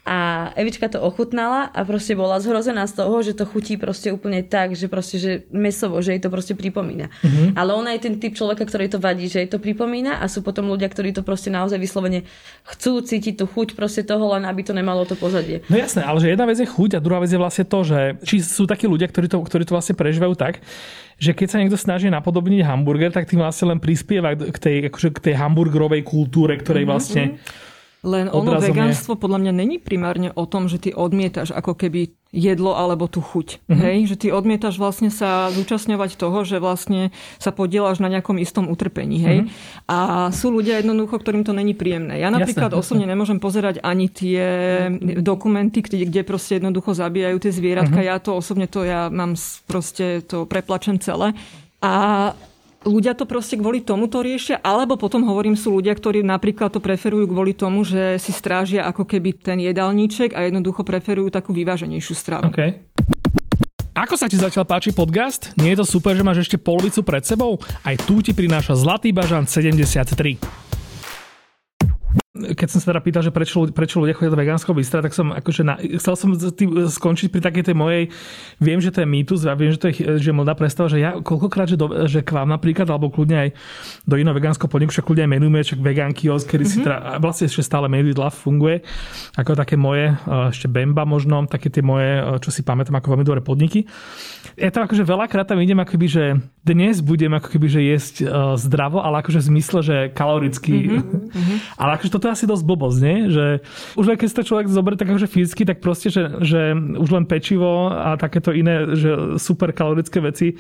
a Evička to ochutnala a proste bola zhrozená z toho, že to chutí proste úplne tak, že proste, že mesovo, že jej to proste pripomína. Mm-hmm. Ale ona je ten typ človeka, ktorý to vadí, že jej to pripomína a sú potom ľudia, ktorí to proste naozaj vyslovene chcú cítiť tú chuť proste toho, len aby to nemalo to pozadie. No jasné, ale že jedna vec je chuť a druhá vec je vlastne to, že či sú takí ľudia, ktorí to, ktorí to vlastne prežívajú tak, že keď sa niekto snaží napodobniť hamburger, tak tým vlastne len prispieva k tej, akože k tej hamburgerovej kultúre, ktorej mhm, vlastne mm-hmm len ono vegánstvo podľa mňa není primárne o tom, že ty odmietaš ako keby jedlo alebo tú chuť. Mm-hmm. Hej? Že ty odmietaš vlastne sa zúčastňovať toho, že vlastne sa podielaš na nejakom istom utrpení. Hej? Mm-hmm. A sú ľudia jednoducho, ktorým to není príjemné. Ja napríklad jasne, osobne jasne. nemôžem pozerať ani tie dokumenty, kde, kde proste jednoducho zabíjajú tie zvieratka. Mm-hmm. Ja to osobne to ja mám proste to preplačen celé. A ľudia to proste kvôli tomu to riešia, alebo potom hovorím, sú ľudia, ktorí napríklad to preferujú kvôli tomu, že si strážia ako keby ten jedálniček a jednoducho preferujú takú vyváženejšiu stravu. Okay. Ako sa ti zatiaľ páči podcast? Nie je to super, že máš ešte polovicu pred sebou? Aj tu ti prináša Zlatý bažant 73. keď som sa teda pýtal, že prečo, prečo ľudia chodia do vegánskeho bystra, tak som akože na, chcel som skončiť pri takej tej mojej, viem, že to je mýtus a viem, že to je že mladá predstava, že ja koľkokrát, že, do, že k vám napríklad, alebo kľudne aj do iného vegánskeho podniku, však kľudne aj menujeme, však vegán kiosk, kedy mm-hmm. si teda, vlastne ešte stále Made with Love funguje, ako také moje, ešte Bemba možno, také tie moje, čo si pamätám, ako veľmi dobré podniky. Ja tam akože veľakrát tam idem akoby, že dnes budem ako keby, že jesť zdravo, ale akože v zmysle, že kaloricky. Mm-hmm. ale akože toto asi dosť blbosť, nie? Že už keď sa človek zoberie tak akože fyzicky, tak proste, že, že už len pečivo a takéto iné, že super kalorické veci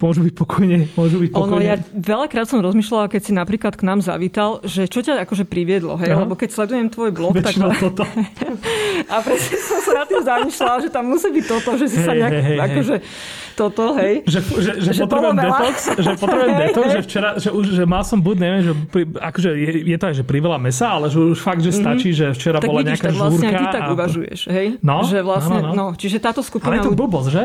môžu byť pokojne, môžu byť pokojne. Ono, ja veľakrát som rozmýšľala, keď si napríklad k nám zavítal, že čo ťa akože priviedlo, hej? Aha. Lebo keď sledujem tvoj blog, Väčšinou tak... toto. a presne som sa na tým zamýšľala, že tam musí byť toto, že si hey, sa nejak, hey, hey, akože toto, hej. Že, že, že, že potrebujem detox, že potrebujem detox, že včera, že, už, že mal som buď, neviem, že pri, akože je, je to aj, že priveľa mesa, ale že už fakt, že stačí, mm-hmm. že včera tak bola vidíš, nejaká tak vlastne žúrka. ty tak a... uvažuješ, hej? No, že vlastne, no, no, no. no, čiže táto skupina... Ale je to blbosť, že?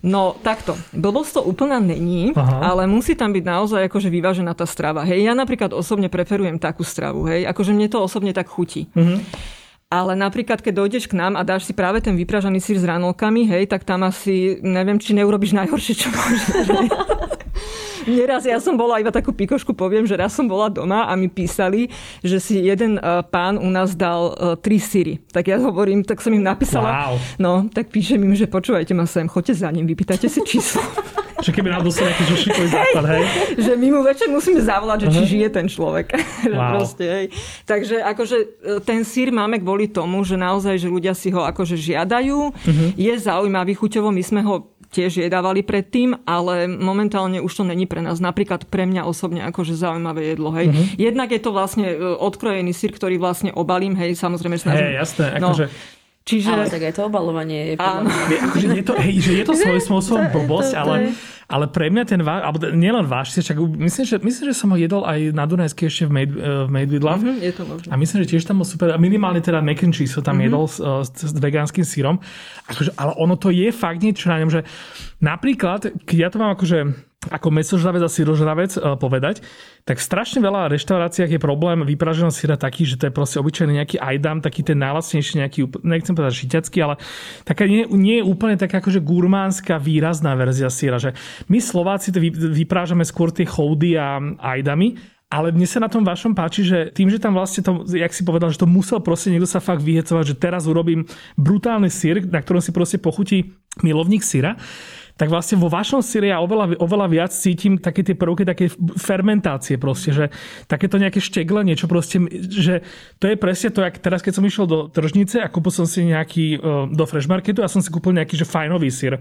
No takto, blbosť to úplná není, Aha. ale musí tam byť naozaj akože vyvážená tá strava. Hej, ja napríklad osobne preferujem takú stravu, hej, akože mne to osobne tak chutí. Mm-hmm. Ale napríklad, keď dojdeš k nám a dáš si práve ten vypražaný sír s ranolkami, hej, tak tam asi neviem, či neurobiš najhoršie, čo môžeš. Neraz ja som bola, iba takú pikošku poviem, že raz som bola doma a mi písali, že si jeden uh, pán u nás dal uh, tri syry. Tak ja hovorím, tak som im napísala. Wow. No, tak píšem im, že počúvajte ma sem, choďte za ním, vypýtajte si číslo. Že keby nám dostal nejaký žušikový základ, hej? Že my mu večer musíme zavolať, že či žije ten človek. Wow. Proste, hej. Takže akože e, ten sír máme kvôli tomu, že naozaj, že ľudia si ho akože žiadajú. Uh-huh. Je zaujímavý chuťovo, my sme ho tiež jedávali predtým, ale momentálne už to není pre nás. Napríklad pre mňa osobne akože zaujímavé jedlo. Hej. Uh-huh. Jednak je to vlastne e, odkrojený sír, ktorý vlastne obalím, hej, samozrejme snažím. Hej, jasné, no, akože... Čiže... Ale tak aj to obalovanie je... Áno. Akože je to, hej, že je to svojím spôsobom blbosť, ale, ale pre mňa ten váš, alebo nielen váš, však myslím, že, myslím, že som ho jedol aj na Dunajsky ešte v Made, uh, Made with Love. Mm-hmm, je to možné. A myslím, že tiež tam bol super. Minimálne teda mac and cheese som tam mm-hmm. jedol s, uh, s, s vegánskym sírom. Akože, ale ono to je fakt niečo na ňom, že napríklad, keď ja to mám akože ako mesožravec a syrožravec uh, povedať, tak strašne veľa reštauráciách je problém vypraženého syra taký, že to je proste obyčajný nejaký ajdam, taký ten najlacnejší, nejaký, nechcem povedať šiťacký, ale taká nie, nie je úplne taká akože gurmánska výrazná verzia syra, že my Slováci to vyprážame skôr tie choudy a ajdami, ale mne sa na tom vašom páči, že tým, že tam vlastne to, jak si povedal, že to musel proste niekto sa fakt vyhecovať, že teraz urobím brutálny sír, na ktorom si proste pochutí milovník syra, tak vlastne vo vašom síre ja oveľa, oveľa viac cítim také tie prvky, také fermentácie proste, že takéto nejaké šteglenie, čo proste, že to je presne to, jak teraz keď som išiel do tržnice a kúpil som si nejaký uh, do fresh marketu a som si kúpil nejaký že fajnový sír.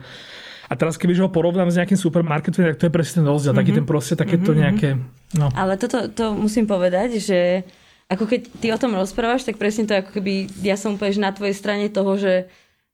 A teraz keby ho porovnám s nejakým supermarketom, tak to je presne ten rozdiel, mm-hmm. taký ten proste, takéto mm-hmm. nejaké... No. Ale toto to musím povedať, že ako keď ty o tom rozprávaš, tak presne to ako keby ja som úplne na tvojej strane toho, že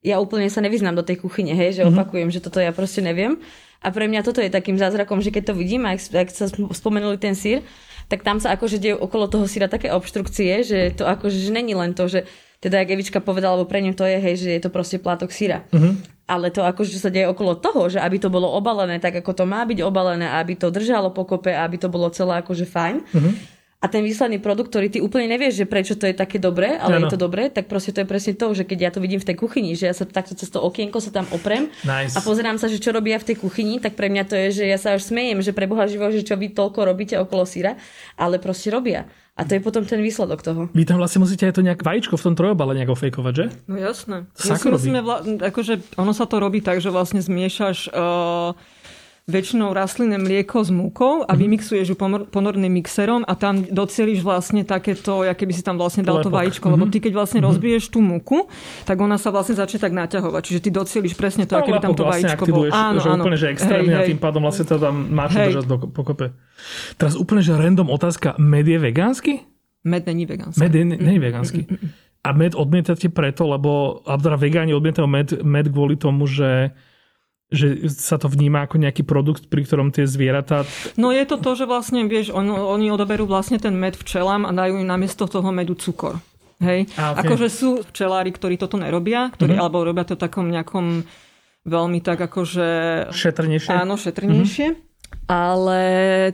ja úplne sa nevyznám do tej kuchyne, hej, že mm-hmm. opakujem, že toto ja proste neviem. A pre mňa toto je takým zázrakom, že keď to vidím, ak, ak sa spomenuli ten sír, tak tam sa akože dejú okolo toho síra také obštrukcie, že to akože že není len to, že teda jak Evička povedala, lebo pre ňu to je, hej, že je to proste plátok síra. Mm-hmm. Ale to akože sa deje okolo toho, že aby to bolo obalené tak, ako to má byť obalené, aby to držalo pokope, aby to bolo celé akože fajn. Mm-hmm a ten výsledný produkt, ktorý ty úplne nevieš, že prečo to je také dobré, ale ano. je to dobré, tak proste to je presne to, že keď ja to vidím v tej kuchyni, že ja sa takto cez to okienko sa tam oprem nice. a pozerám sa, že čo robia v tej kuchyni, tak pre mňa to je, že ja sa až smejem, že pre Boha živo, že čo vy toľko robíte okolo síra, ale proste robia. A to je potom ten výsledok toho. Vy tam vlastne musíte aj to nejak vajíčko v tom trojobale nejako fejkovať, že? No jasné. Sa musíme, vla- akože ono sa to robí tak, že vlastne zmiešaš uh, väčšinou rastlinné mlieko s múkou a mhm. vymixuješ ju ponorným mixerom a tam docieliš vlastne takéto, aké by si tam vlastne dal Lepok. to vajíčko, lebo mhm. ty keď vlastne mm-hmm. rozbiješ tú múku, tak ona sa vlastne začne tak naťahovať. Čiže ty docieliš presne to, no, aké by tam to vlastne vajíčko bolo. Áno, že áno. úplne, že extrémne hej, a tým pádom vlastne to tam máš držať do pokope. Teraz úplne, že random otázka. Med je vegánsky? Med není vegánsky. Med je, není vegánsky. A med odmietate preto, lebo, alebo teda vegáni odmietajú med, med kvôli tomu, že že sa to vníma ako nejaký produkt, pri ktorom tie zvieratá... No je to to, že vlastne, vieš, on, oni odoberú vlastne ten med včelám a dajú im namiesto toho medu cukor. Hej? A, okay. Akože sú včelári, ktorí toto nerobia, ktorí, mm-hmm. alebo robia to takom nejakom veľmi tak akože... Šetrnejšie? Áno, šetrnejšie. Mm-hmm Ale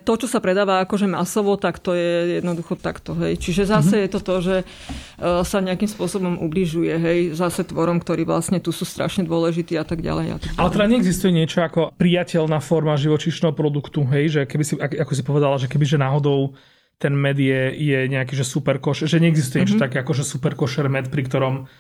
to, čo sa predáva akože masovo, tak to je jednoducho takto. Hej. Čiže zase mm-hmm. je to to, že uh, sa nejakým spôsobom ubližuje hej, zase tvorom, ktorí vlastne tu sú strašne dôležití a tak ďalej. A tak ďalej. Ale teda neexistuje niečo ako priateľná forma živočišného produktu, hej, že keby si, ako si povedala, že keby že náhodou ten med je, je nejaký, že super koš, že neexistuje mm-hmm. niečo také ako, že super košer med, pri ktorom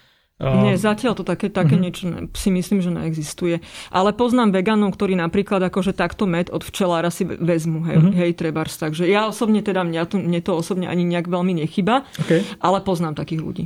nie, zatiaľ to také, také uh-huh. niečo si myslím, že neexistuje. Ale poznám vegánov, ktorí napríklad akože takto med od včelára si vezmu, hej, uh-huh. hej trebárs. Takže ja osobne teda, mňa to, mne to osobne ani nejak veľmi nechyba, okay. ale poznám takých ľudí.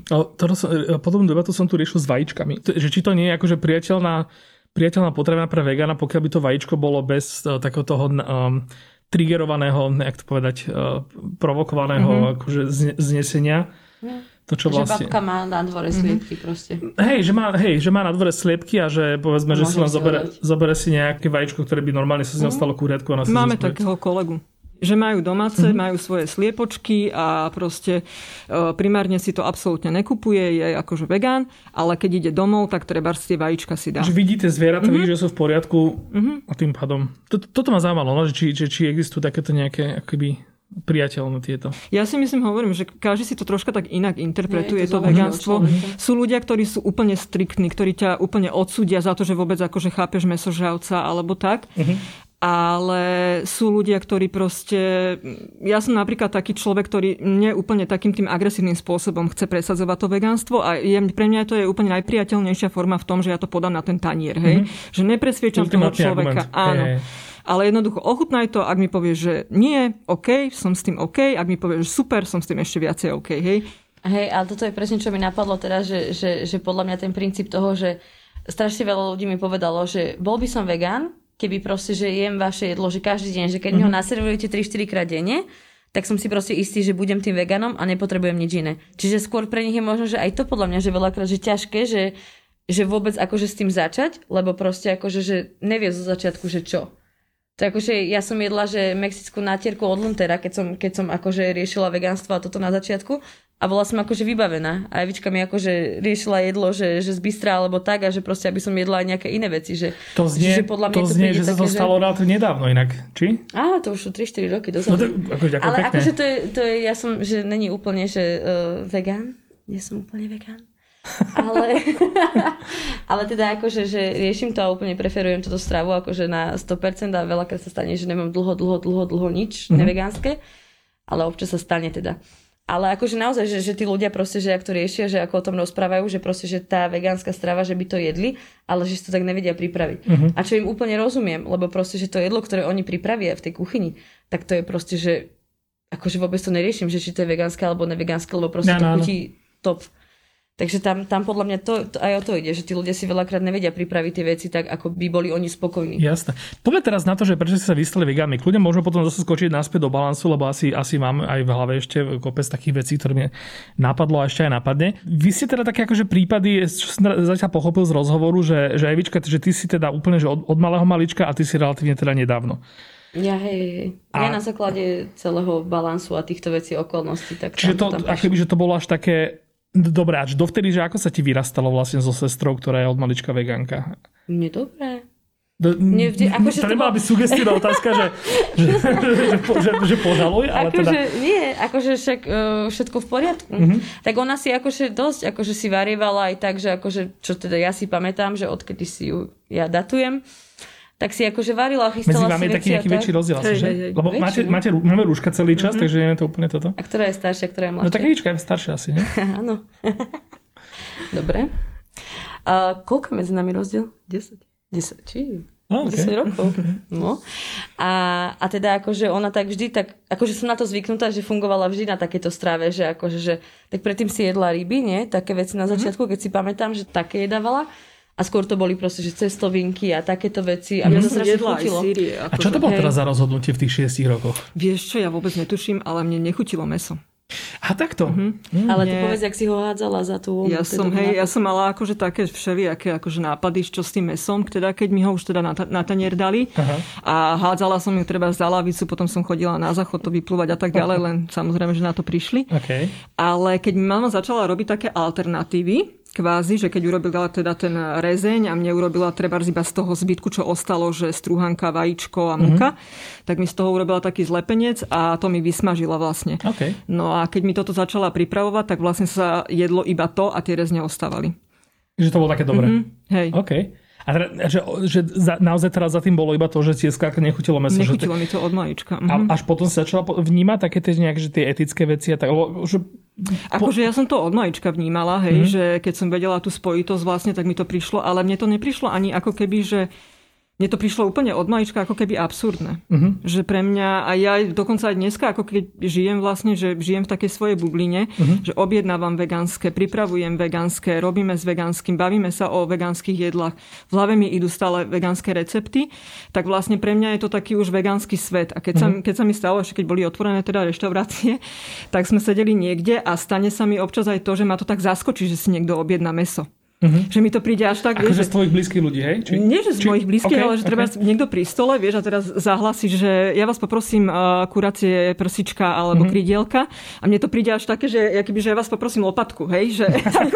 som, e, potom debatu som tu riešil s vajíčkami. Že či to nie je akože priateľná, priateľná potrebná pre vegána, pokiaľ by to vajíčko bolo bez uh, takého toho um, triggerovaného, jak to povedať, uh, provokovaného uh-huh. akože znesenia. Uh-huh to, čo že vlastne... babka má na dvore mhm. sliepky mm-hmm. proste. Hej že, má, hej, že má na dvore sliepky a že povedzme, že si len zobere, zobere si nejaké vajíčko, ktoré by normálne sa z neho mhm. stalo kuriatko. A Máme takého kolegu že majú domáce, mm-hmm. majú svoje sliepočky a proste e, primárne si to absolútne nekupuje, je akože vegán, ale keď ide domov, tak treba tie vajíčka si dá. Že vidíte zvieratá, mm-hmm. vidí, že sú v poriadku mm-hmm. a tým pádom. Toto, ma zaujímalo, no, že či, že, či existujú takéto nejaké akoby priateľné tieto. Ja si myslím, hovorím, že každý si to troška tak inak interpretuje, Nie, to, to vegánstvo. Sú ľudia, ktorí sú úplne striktní, ktorí ťa úplne odsúdia za to, že vôbec akože chápeš mesožravca alebo tak. Uh-huh. Ale sú ľudia, ktorí proste... Ja som napríklad taký človek, ktorý nie úplne takým tým agresívnym spôsobom chce presadzovať to vegánstvo a je, pre mňa to je úplne najpriateľnejšia forma v tom, že ja to podám na ten tanier. Hej? Mm-hmm. Že nepresviečam toho človeka. Argument. Áno. Hey ale jednoducho ochutnaj to, ak mi povieš, že nie, OK, som s tým OK, ak mi povieš, že super, som s tým ešte viacej OK, hej. Hej, ale toto je presne, čo mi napadlo teraz, že, že, že podľa mňa ten princíp toho, že strašne veľa ľudí mi povedalo, že bol by som vegán, keby proste, že jem vaše jedlo, že každý deň, že keď mm-hmm. mi ho mhm. naservujete 3-4 krát denne, tak som si proste istý, že budem tým veganom a nepotrebujem nič iné. Čiže skôr pre nich je možno, že aj to podľa mňa, že veľakrát, že ťažké, že, že vôbec akože s tým začať, lebo proste akože, že nevie zo začiatku, že čo. To akože ja som jedla, že mexickú nátierku od Luntera, keď som, keď som akože riešila vegánstvo a toto na začiatku a bola som akože vybavená. A Evička mi akože riešila jedlo, že, že z bystra alebo tak a že proste aby som jedla aj nejaké iné veci. Že, to znie, že podľa mňa to, znie že sa to stalo že... nedávno inak, či? Á, to už sú 3-4 roky dozadu. No to, ako, ako Ale pekne. akože to je, to je, ja som, že není úplne, že uh, vegán. Nie som úplne vegán ale, ale teda akože, že riešim to a úplne preferujem túto stravu akože na 100% a veľakrát sa stane, že nemám dlho, dlho, dlho, dlho nič mm-hmm. nevegánske, ale občas sa stane teda. Ale akože naozaj, že, že tí ľudia proste, že ak to riešia, že ako o tom rozprávajú, že proste, že tá vegánska strava, že by to jedli, ale že si to tak nevedia pripraviť. Uh-huh. A čo im úplne rozumiem, lebo proste, že to jedlo, ktoré oni pripravia v tej kuchyni, tak to je proste, že akože vôbec to neriešim, že či to je vegánske alebo nevegánske, lebo proste no, to no, chutí top. Takže tam, tam podľa mňa to, to, aj o to ide, že tí ľudia si veľakrát nevedia pripraviť tie veci tak, ako by boli oni spokojní. Jasné. Poďme teraz na to, že prečo ste sa vystali vegánmi. Kľudne môžeme potom zase skočiť naspäť do balansu, lebo asi, asi mám aj v hlave ešte kopec takých vecí, ktoré mi napadlo a ešte aj napadne. Vy ste teda také akože prípady, čo som zatiaľ pochopil z rozhovoru, že, že Evička, že ty si teda úplne že od, od malého malička a ty si relatívne teda nedávno. Ja hej, hej. A... Ja na základe celého balansu a týchto vecí okolností. Tak Čiže to, tam akoby, že to bolo až také Dobre, až dovtedy, že ako sa ti vyrastalo vlastne so sestrou, ktorá je od malička vegánka? Mne dobre. Do, Mne vždy, akože to bol... byť sugestívna otázka, že, že, že, že, že požaluj, ale akože, teda... Nie, akože však uh, všetko v poriadku. Mm-hmm. Tak ona si akože dosť, akože si varievala aj tak, že akože, čo teda ja si pamätám, že odkedy si ju ja datujem, tak si akože varila, chystala Medzi vami je taký nejaký väčší rozdiel asi, že? Lebo máte, máte, máme rúška celý čas, mm-hmm. takže je to úplne toto. A ktorá je staršia, ktorá je mladšia? No tak Evička je staršia asi, nie? Áno. Dobre. A koľko medzi nami rozdiel? 10. 10, či? Oh, okay. 10 rokov. No. A, a teda akože ona tak vždy tak, akože som na to zvyknutá, že fungovala vždy na takéto strave, že akože, že tak predtým si jedla ryby, nie? Také veci na mhm. začiatku, keď si pamätám, že také jedávala. A skôr to boli proste, že cestovinky a takéto veci. A mňa to strašne chutilo. Sírie, a čo to bolo teraz za rozhodnutie v tých šiestich rokoch? Vieš čo, ja vôbec netuším, ale mne nechutilo meso. A takto. Mm-hmm. Mm, ale ty povedz, ak si ho hádzala za tú... Ja som, hej, ja som mala akože také všelijaké akože nápady, čo s tým mesom, teda keď mi ho už teda na, na tanier dali. Aha. A hádzala som ju treba za lavicu, potom som chodila na záchod to vyplúvať a tak ďalej, len samozrejme, že na to prišli. Okay. Ale keď mi mama začala robiť také alternatívy, kvázi, že keď urobila teda ten rezeň a mne urobila treba iba z toho zbytku, čo ostalo, že strúhanka, vajíčko a muka, mm-hmm. tak mi z toho urobila taký zlepenec a to mi vysmažila vlastne. Okay. No a keď mi toto začala pripravovať, tak vlastne sa jedlo iba to a tie rezne ostávali. Že to bolo také dobré. Mm-hmm. Hej. OK. A teda, že, že za, naozaj teraz za tým bolo iba to, že tie skrátka nechutilo meso. Nechutilo že mi to od malička. A až potom sa začala vnímať také tie, nejak, že tie etické veci a tak, že Akože ja som to od malička vnímala, hej, mm. že keď som vedela tú spojitosť vlastne, tak mi to prišlo, ale mne to neprišlo ani ako keby, že mne to prišlo úplne od malička ako keby absurdné. Uh-huh. Že pre mňa, a ja dokonca aj dneska, ako keď žijem vlastne, že žijem v takej svojej bubline, uh-huh. že objednávam vegánske, pripravujem vegánske, robíme s vegánskym, bavíme sa o vegánskych jedlách, v hlave mi idú stále vegánske recepty, tak vlastne pre mňa je to taký už vegánsky svet. A keď, uh-huh. sa, keď sa mi stalo, ešte keď boli otvorené teda reštaurácie, tak sme sedeli niekde a stane sa mi občas aj to, že ma to tak zaskočí, že si niekto objedná meso. Uh-huh. Že mi to príde až tak... Akože z tvojich blízkych ľudí, hej? Či, Nie, že z či, mojich blízkych, okay, ale že treba okay. niekto pri stole, vieš, a teraz zahlasí, že ja vás poprosím uh, kuracie prsička alebo uh-huh. krydielka. A mne to príde až také, že, keby, že ja vás poprosím lopatku, hej? Že,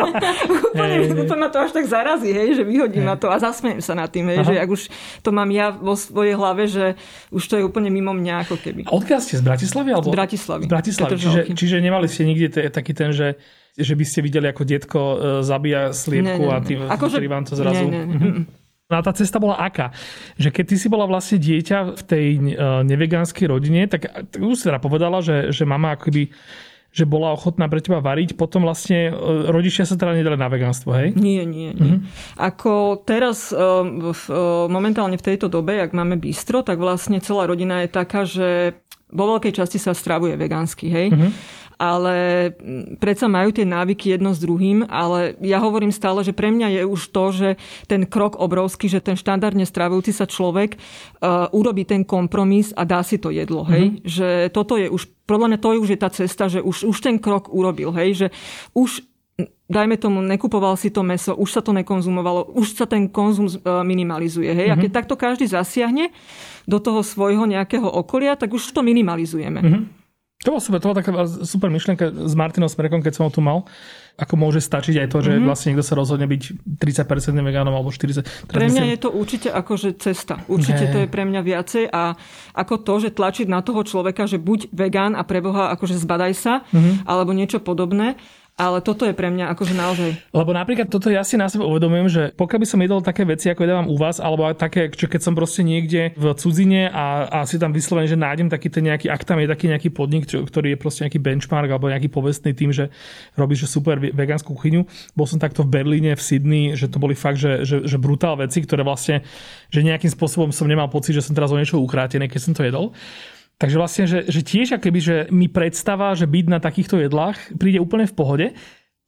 úplne hey, hey. to ma to až tak zarazí, hej? Že vyhodím hey. na to a zasmejem sa nad tým, hej? Že ak už to mám ja vo svojej hlave, že už to je úplne mimo mňa ako keby. A odkiaľ ste? Z Bratislavy? Alebo? Z Bratislavy. Z Bratislavy. Čiže, čiže nemali ste nikde t- taký ten, že že by ste videli, ako detko e, zabíja sliepku ne, ne, a tým, akože, vám to zrazu... Ne, ne, ne. Mhm. No a tá cesta bola aká? Že keď ty si bola vlastne dieťa v tej uh, nevegánskej rodine, tak, tak už si teda povedala, že, že mama akoby že bola ochotná pre teba variť, potom vlastne uh, rodičia sa teda nedali na vegánstvo, hej? Nie, nie, nie. Uh-huh. Ako teraz v, momentálne v tejto dobe, ak máme bistro, tak vlastne celá rodina je taká, že vo veľkej časti sa stravuje vegánsky, hej? Uh-huh ale predsa majú tie návyky jedno s druhým, ale ja hovorím stále, že pre mňa je už to, že ten krok obrovský, že ten štandardne stravujúci sa človek uh, urobí ten kompromis a dá si to jedlo, hej? Mm-hmm. Že toto je už, podľa mňa to je už je tá cesta, že už, už ten krok urobil, hej? Že už dajme tomu, nekupoval si to meso, už sa to nekonzumovalo, už sa ten konzum e, minimalizuje. Hej? Mm-hmm. A mhm. keď takto každý zasiahne do toho svojho nejakého okolia, tak už to minimalizujeme. Mm-hmm. To bol super, to bola taká super myšlienka s Martinom Smrekom, keď som ho tu mal. Ako môže stačiť aj to, že mm-hmm. vlastne niekto sa rozhodne byť 30% vegánom alebo 40%. Pre mňa myslím... je to určite akože cesta. Určite Nie. to je pre mňa viacej a ako to, že tlačiť na toho človeka, že buď vegán a preboha akože zbadaj sa, mm-hmm. alebo niečo podobné. Ale toto je pre mňa akože naozaj. Lebo napríklad toto ja si na sebe uvedomujem, že pokiaľ by som jedol také veci, ako jedávam u vás, alebo také, že keď som proste niekde v cudzine a, a si tam vyslovene, že nájdem taký ten nejaký, ak tam je taký nejaký podnik, ktorý je proste nejaký benchmark alebo nejaký povestný tým, že robí že super vegánsku kuchyňu. Bol som takto v Berlíne, v Sydney, že to boli fakt, že, že, že brutál veci, ktoré vlastne, že nejakým spôsobom som nemal pocit, že som teraz o niečo ukrátený, keď som to jedol. Takže vlastne, že, že tiež akoby, že mi predstava, že byť na takýchto jedlách príde úplne v pohode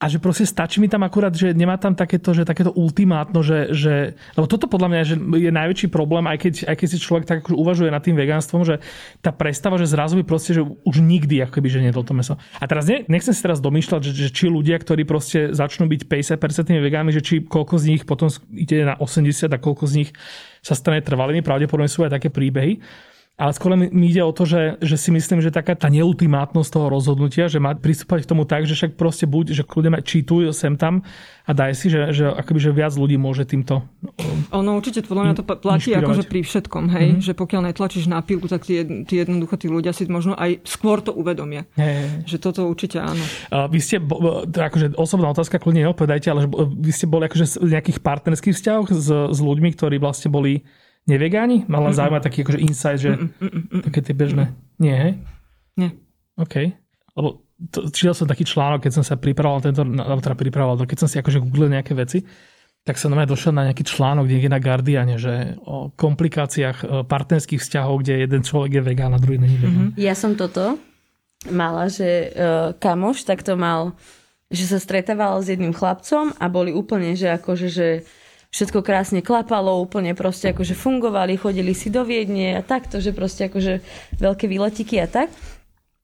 a že proste stačí mi tam akurát, že nemá tam takéto, že takéto ultimátno, že, že lebo toto podľa mňa že je najväčší problém, aj keď, aj keď si človek tak akože uvažuje nad tým vegánstvom, že tá predstava, že zrazu by proste, že už nikdy akoby, že nedol to meso. A teraz ne, nechcem si teraz domýšľať, že, že či ľudia, ktorí proste začnú byť 50% vegánmi, že či koľko z nich potom ide na 80 a koľko z nich sa stane trvalými, pravdepodobne sú aj také príbehy. Ale skôr mi ide o to, že, že si myslím, že taká tá neultimátnosť toho rozhodnutia, že má pristúpať k tomu tak, že však proste buď, že kľudne čítuj sem tam a daj si, že, že, akoby, že viac ľudí môže týmto Ono určite podľa mňa to platí akože pri všetkom, hej, mm-hmm. že pokiaľ netlačíš na pílku, tak tí, tí jednoducho tí ľudia si možno aj skôr to uvedomia. Hey. Že toto určite áno. Uh, vy ste, akože osobná otázka, kľudne neodpovedajte, ale vy ste boli akože v nejakých partnerských vzťahoch s, s ľuďmi, ktorí vlastne boli nevegáni? Mal len zaujímať taký akože insight, že Mm-mm. také tie bežné. Nie, hej? Nie. OK. Lebo to, čítal som taký článok, keď som sa pripravoval tento, alebo teda pripravoval, keď som si akože googlil nejaké veci, tak som na došiel na nejaký článok niekde na Guardiane, že o komplikáciách e, partnerských vzťahov, kde jeden človek je vegán a druhý není vegán. Mm-hmm. Ja som toto mala, že uh, kamoš takto mal, že sa stretával s jedným chlapcom a boli úplne, že akože, že všetko krásne klapalo, úplne proste akože fungovali, chodili si do Viedne a takto, že proste akože veľké výletiky a tak.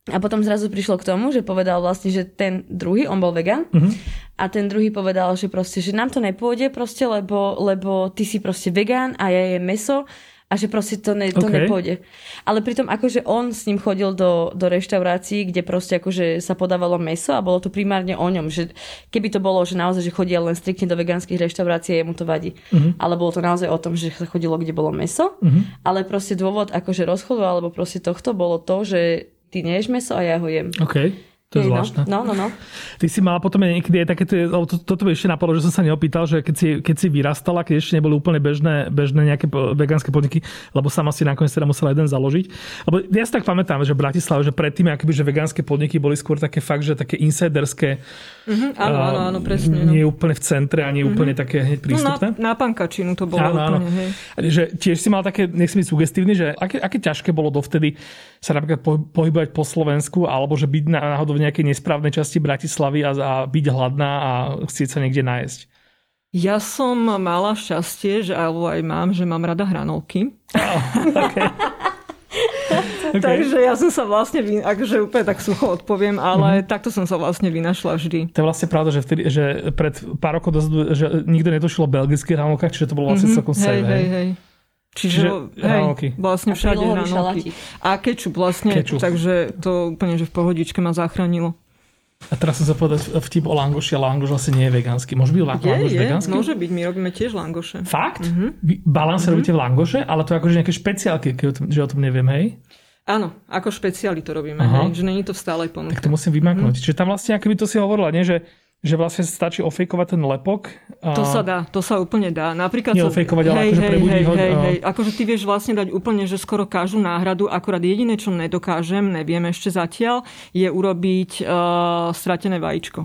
A potom zrazu prišlo k tomu, že povedal vlastne, že ten druhý, on bol vegan, uh-huh. a ten druhý povedal, že proste, že nám to nepôjde proste, lebo, lebo ty si proste vegán a ja jem meso a že proste to, ne, to Okay. nepôjde. Ale pritom akože on s ním chodil do, do reštaurácií, kde proste akože sa podávalo meso a bolo to primárne o ňom, že keby to bolo, že naozaj, že chodia len striktne do vegánskych reštaurácií, jemu to vadí. Mhm. Ale bolo to naozaj o tom, že sa chodilo, kde bolo meso, ale proste dôvod akože rozchodu alebo proste tohto bolo to, že ty neješ meso a ja ho jem. OK, to je Hej, zvláštne. No, no, no. Ty si mala potom niekedy aj také, to, toto by ešte napadlo, že som sa neopýtal, že keď si, keď si vyrastala, keď ešte neboli úplne bežné, bežné nejaké vegánske podniky, lebo sama si nakoniec teda musela jeden založiť. Lebo ja si tak pamätám, že v Bratislave, že predtým akoby, že vegánske podniky boli skôr také fakt, že také insiderské. Mhm, áno, áno, áno, presne. No. Nie úplne v centre a nie úplne také hneď No, prístupné. na, na pankačinu to bolo Áno, áno. úplne, hej. Že tiež si mal také, nech si byť sugestívny, že aké, aké ťažké bolo dovtedy sa napríklad po- pohybovať po Slovensku, alebo že byť náhodou v nejakej nesprávnej časti Bratislavy a, a byť hladná a chcieť sa niekde nájsť. Ja som mala šťastie, že, alebo aj mám, že mám rada hranolky. Okay. Okay. Takže ja som sa vlastne, akože úplne tak sucho odpoviem, ale Mhm. takto som sa vlastne vynašla vždy. To je vlastne pravda, že, vtedy, že pred pár rokov dozadu, že nikto netušil o belgických hranolkách, čiže to bolo vlastne celkom Mhm. hej, safe. hej, hej. hej. Čiže, Čiže hej, hranolky. vlastne A všade prílohový hranolky. A kečup vlastne, Kečup. takže to úplne, že v pohodičke ma zachránilo. A teraz som sa povedať vtip o langoši, ale langoš vlastne nie je vegánsky. Môže byť lang- Je, langoš je, vegánsky? môže byť, my robíme tiež langoše. Fakt? Mm-hmm. Balance robíte v langoše, ale to je akože nejaké špeciálky, keď o tom, že o tom neviem, hej? Áno, ako špeciály to robíme, Aha. hej, že není to v stálej ponuke. Tak to musím vymaknúť. Mm. Čiže tam vlastne, akoby to si hovorila, nie? Že, že vlastne stačí ofejkovať ten lepok. A... To sa dá, to sa úplne dá. Napríklad Nie ofejkovať, ale akože prebudí hej, ho- hej, hej. Akože ty vieš vlastne dať úplne, že skoro každú náhradu, akorát jediné, čo nedokážem, neviem ešte zatiaľ, je urobiť uh, stratené vajíčko.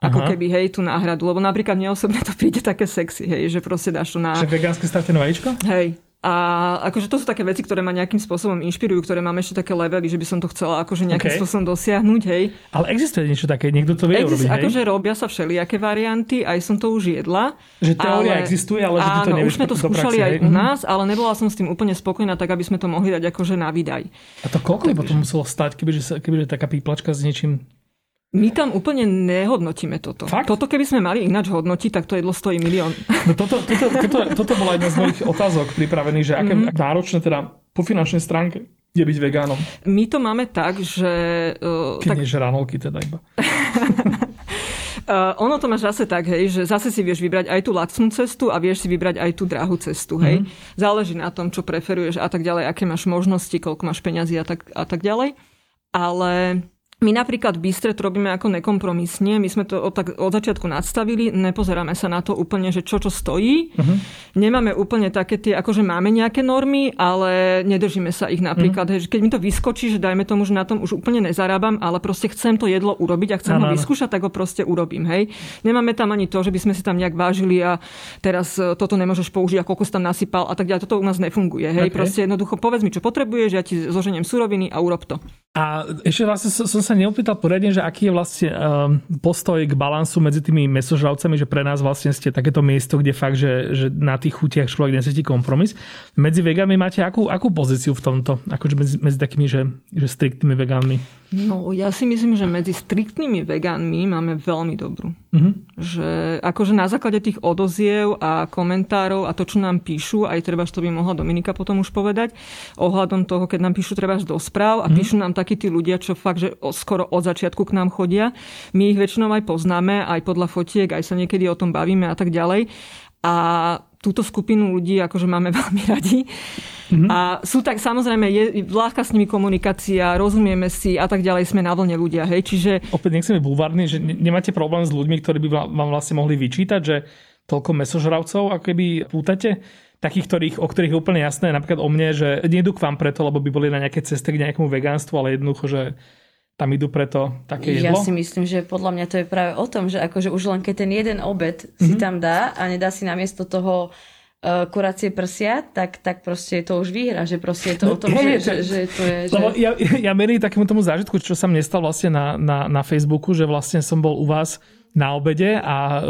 Ako Aha. keby, hej, tú náhradu. Lebo napríklad mne osobne to príde také sexy, hej, že proste dáš to na... Že vegánske stratené vajíčko? Hej. A akože to sú také veci, ktoré ma nejakým spôsobom inšpirujú, ktoré mám ešte také levely, že by som to chcela akože nejakým OK. spôsobom dosiahnuť, hej. Ale existuje niečo také, niekto to vie Exist, urobiť, hej? akože robia sa všelijaké varianty, aj som to už jedla. Že teória existuje, ale že ty to nevieš už sme to do praxe, skúšali aj u Mhm. nás, ale nebola som s tým úplne spokojná, tak aby sme to mohli dať akože na výdaj. A to koľko by potom muselo stať, kebyže, sa, kebyže taká píplačka s niečím... My tam úplne nehodnotíme toto. Fakt? Toto keby sme mali ináč hodnotiť, tak to jedlo stojí milión. No toto, toto, toto, toto bola jedna z mojich otázok pripravených, že aké Mhm. mm-hmm. náročné teda po finančnej stránke je byť vegánom. My to máme tak, že... Uh, Keď tak, nie žranolky teda iba. Uh, ono to máš zase tak, hej, že zase si vieš vybrať aj tú lacnú cestu a vieš si vybrať aj tú drahú cestu, hej. Mm-hmm. Záleží na tom, čo preferuješ a tak ďalej, aké máš možnosti, koľko máš peňazí a tak, a tak ďalej. Ale my napríklad to robíme ako nekompromisne. My sme to od, tak, od začiatku nadstavili, nepozeráme sa na to úplne, že čo čo stojí. Uh-huh. Nemáme úplne také tie, akože máme nejaké normy, ale nedržíme sa ich napríklad. Uh-huh. Hej, keď mi to vyskočí, že dajme tomu, že na tom už úplne nezarábam, ale proste chcem to jedlo urobiť a chcem Áno, ho vyskúšať, tak ho proste urobím. Hej. Nemáme tam ani to, že by sme si tam nejak vážili a teraz e, toto nemôžeš použiť a koľko si tam nasypal a tak ďalej. Toto u nás nefunguje. Okay. Hej. Proste jednoducho povedz mi, čo potrebuješ, ja ti zoženiem suroviny a urob to. A ešte vlastne som sa neopýtal poriadne, že aký je vlastne um, postoj k balansu medzi tými mesožravcami, že pre nás vlastne ste takéto miesto, kde fakt, že, že na tých chutiach človek necíti kompromis. Medzi vegánmi máte akú, akú pozíciu v tomto? Akože medzi, medzi takými, že, že striktnými vegánmi? No, ja si myslím, že medzi striktnými vegánmi máme veľmi dobrú. Mhm. Že akože na základe tých odoziev a komentárov a to, čo nám píšu, aj treba, to by mohla Dominika potom už povedať, ohľadom toho, keď nám píšu treba do správ a píšu nám takí tí ľudia, čo fakt, že skoro od začiatku k nám chodia. My ich väčšinou aj poznáme, aj podľa fotiek, aj sa niekedy o tom bavíme a tak ďalej. A túto skupinu ľudí akože máme veľmi radi. Mm-hmm. A sú tak, samozrejme, je ľahká s nimi komunikácia, rozumieme si a tak ďalej, sme na vlne ľudia, hej, čiže Opäť nechceme bulvárny, že ne- nemáte problém s ľuďmi, ktorí by vám- vám vlastne mohli vyčítať, že toľko mesožravcov ako keby pútate? Takých, ktorých, o ktorých je úplne jasné, napríklad o mne, že nejdu k vám preto, lebo by boli na nejaké ceste k nejakému vegánstvu, ale jednoducho, že tam idú preto také Ja jedlo. si myslím, že podľa mňa to je práve o tom, že akože už len keď ten jeden obed mm-hmm. si tam dá a nedá si namiesto toho uh, kuracie prsia, tak, tak proste to už výhra, že proste je to No, o tom, hej, že, to- že, že to je... Že... Lebo ja, ja merím takému tomu zážitku, čo sa mne stal vlastne na, na, na Facebooku, že vlastne som bol u vás na obede a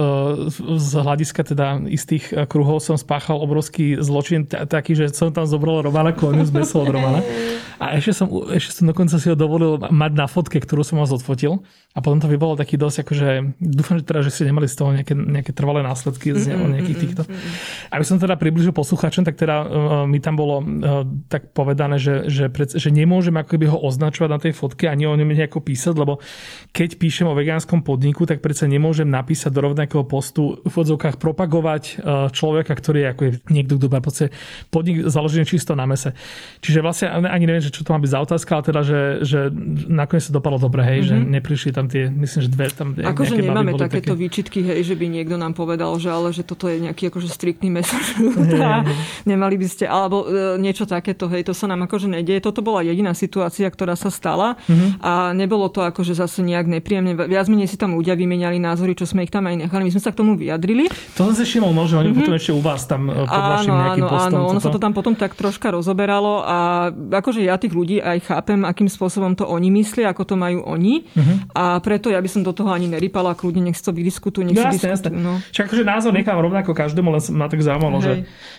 z hľadiska teda istých kruhov som spáchal obrovský zločin taký, že som tam zobral Romana Koniu z Besol od Romana. A ešte som, ešte som dokonca si ho dovolil mať na fotke, ktorú som vás odfotil. A potom to by bolo taký dosť, akože dúfam, že teda, že ste nemali z toho nejaké, nejaké trvalé následky z mm, nejakých týchto. Aby som teda približil poslucháčom, tak teda uh, mi tam bolo uh, tak povedané, že, že, pred, že nemôžem ako ho označovať na tej fotke ani o ňom nejako písať, lebo keď píšem o vegánskom podniku, tak predsa nemôžem napísať do rovnakého postu v odzovkách propagovať uh, človeka, ktorý je ako je niekto, kto má podnik založený čisto na mese. Čiže vlastne ani neviem, že čo to má byť za otázka, ale teda, že, že nakoniec sa dopadlo dobre, hej, mm-hmm. že mhm. neprišli tam tie, myslím, že dve tam Akože nemáme takéto také... výčitky, hej, že by niekto nám povedal, že ale že toto je nejaký akože striktný mesaj. Nemali by ste, alebo e, niečo takéto, hej, to sa nám akože nedieje. Toto bola jediná situácia, ktorá sa stala mm-hmm. a nebolo to akože zase nejak nepríjemne. Viac menej si tam ľudia vymenali názory, čo sme ich tam aj nechali. My sme sa k tomu vyjadrili. To som si všimol, no, že oni mm-hmm. potom ešte u vás tam e, pod vašim nejakým áno, postom. Áno, ono sa to tam potom tak troška rozoberalo a akože ja tých ľudí aj chápem, akým spôsobom to oni myslia, ako to majú oni. Uh-huh. A preto ja by som do toho ani nerypala, kľudne nech to vydiskutujú, nech no, si jasne, jasne. No. Čiže akože názor nechám rovnako každému, len ma tak zaujímalo, že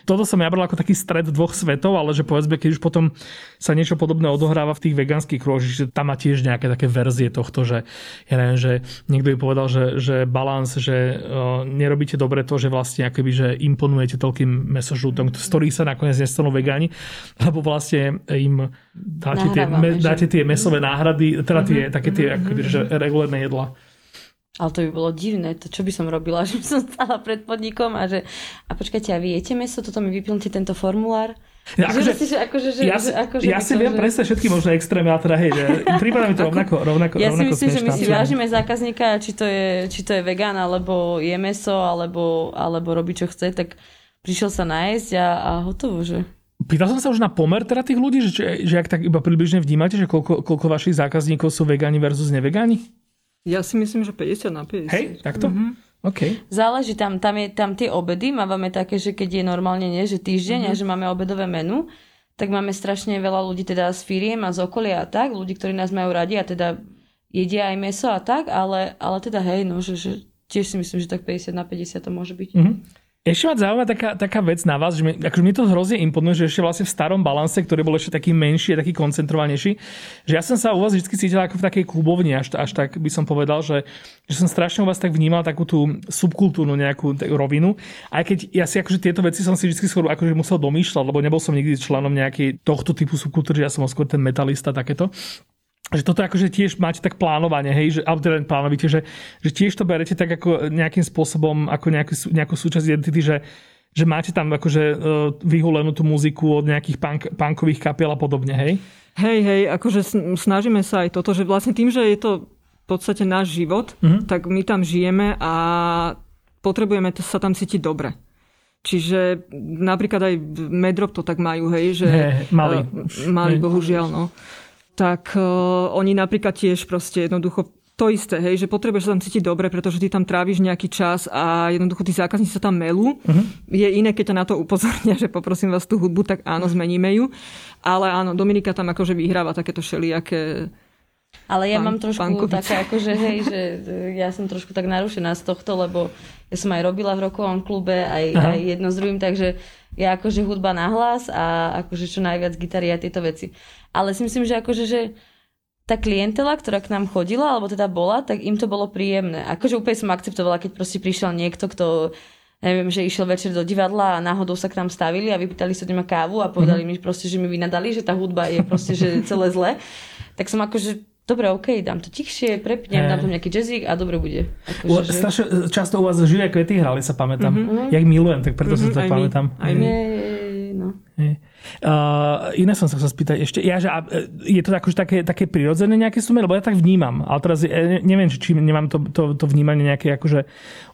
toto som ja bral ako taký stred dvoch svetov, ale že povedzme, keď už potom sa niečo podobné odohráva v tých vegánskych kruhoch, že tam má tiež nejaké také verzie tohto, že ja neviem, že niekto by povedal, že, že balans, že uh, nerobíte dobre to, že vlastne akoby, že imponujete toľkým mesožútom, z ktorých sa nakoniec nestanú vegáni, lebo vlastne im dáte tie, me, dáte tie mesové náhrady, teda tie, mm-hmm. také tie mm-hmm. akoby, že regulárne jedla. Ale to by bolo divné, to čo by som robila, že by som stala pred podnikom a že a počkajte, a vy jete meso, toto mi vyplňte tento formulár. Ja, akože, že, že, akože, že, ja, že, akože ja si viem že... predstaviť všetky možné extrémy, ale teda hej, že prípada mi to rovnako, rovnako Ja si myslím, že my si vážime zákazníka, či to, je, či to je vegán, alebo je meso, alebo, alebo robí čo chce, tak prišiel sa nájsť a, a hotovo, že... Pýtal som sa už na pomer teda tých ľudí, že, že ak tak iba približne vnímate, že koľko, koľko vašich zákazníkov sú vegáni versus nevegáni? Ja si myslím, že 50 na 50. Hej, takto? Mm-hmm. Okay. Záleží, tam, tam, je, tam tie obedy máme také, že keď je normálne nie, že týždeň mm-hmm. a že máme obedové menu, tak máme strašne veľa ľudí teda z firiem a z okolia a tak, ľudí, ktorí nás majú radi a teda jedia aj meso a tak, ale, ale teda hej, no, že, že tiež si myslím, že tak 50 na 50 to môže byť. Mm-hmm. Ešte ma zaujíma taká, taká vec na vás, že mi, akože mi to hrozne imponuje, že ešte vlastne v starom balanse, ktorý bol ešte taký menší, taký koncentrovanejší, že ja som sa u vás vždy cítil ako v takej klubovni, až, až tak by som povedal, že, že som strašne u vás tak vnímal takú tú subkultúrnu nejakú rovinu. Aj keď ja si akože tieto veci som si vždy skôr akože musel domýšľať, lebo nebol som nikdy členom nejakej tohto typu subkultúry, ja som skôr ten metalista takéto že toto akože tiež máte tak plánovanie, hej, že, alebo teda plánovíte, že, že tiež to berete tak ako nejakým spôsobom, ako nejakú, nejakú súčasť identity, že, že máte tam akože uh, vyhulenú tú muziku od nejakých punk, punkových kapiel a podobne, hej? Hej, hej, akože snažíme sa aj toto, že vlastne tým, že je to v podstate náš život, mm-hmm. tak my tam žijeme a potrebujeme sa tam cítiť dobre. Čiže napríklad aj Medrop to tak majú, hej, že... Hey, mali. Uh, mali, bohužiaľ, no tak uh, oni napríklad tiež proste jednoducho to isté, hej, že potrebuješ sa tam cítiť dobre, pretože ty tam tráviš nejaký čas a jednoducho tí zákazníci sa tam melú. Uh-huh. Je iné, keď ťa na to upozornia, že poprosím vás tú hudbu, tak áno, zmeníme ju. Ale áno, Dominika tam akože vyhráva takéto šelijaké ale ja mám trošku také, akože hej, že ja som trošku tak narušená z tohto, lebo ja som aj robila v rokovom klube, aj, aj jedno s druhým, takže ja akože hudba na hlas a akože čo najviac gitary a tieto veci. Ale si myslím, že akože, že tá klientela, ktorá k nám chodila, alebo teda bola, tak im to bolo príjemné. Akože úplne som akceptovala, keď proste prišiel niekto, kto neviem, že išiel večer do divadla a náhodou sa k nám stavili a vypýtali sa od kávu a povedali mm-hmm. mi proste, že mi vynadali, že tá hudba je proste že celé zle. Tak som akože dobre, OK, dám to tichšie, prepnem, hey. dám tam nejaký jazzík a dobre bude. Ako, že... Strašne, často u vás živé kvety hrali, sa pamätám. Mm-hmm. Jak milujem, tak preto mm-hmm, sa to aj pamätám. Aj my. no. Hey. Uh, iné som sa chcel spýtať ešte. Ja, že, e, je to akože také, také prirodzené nejaké sumy, lebo ja tak vnímam. Ale teraz ja neviem, či nemám to, to, to vnímanie nejaké akože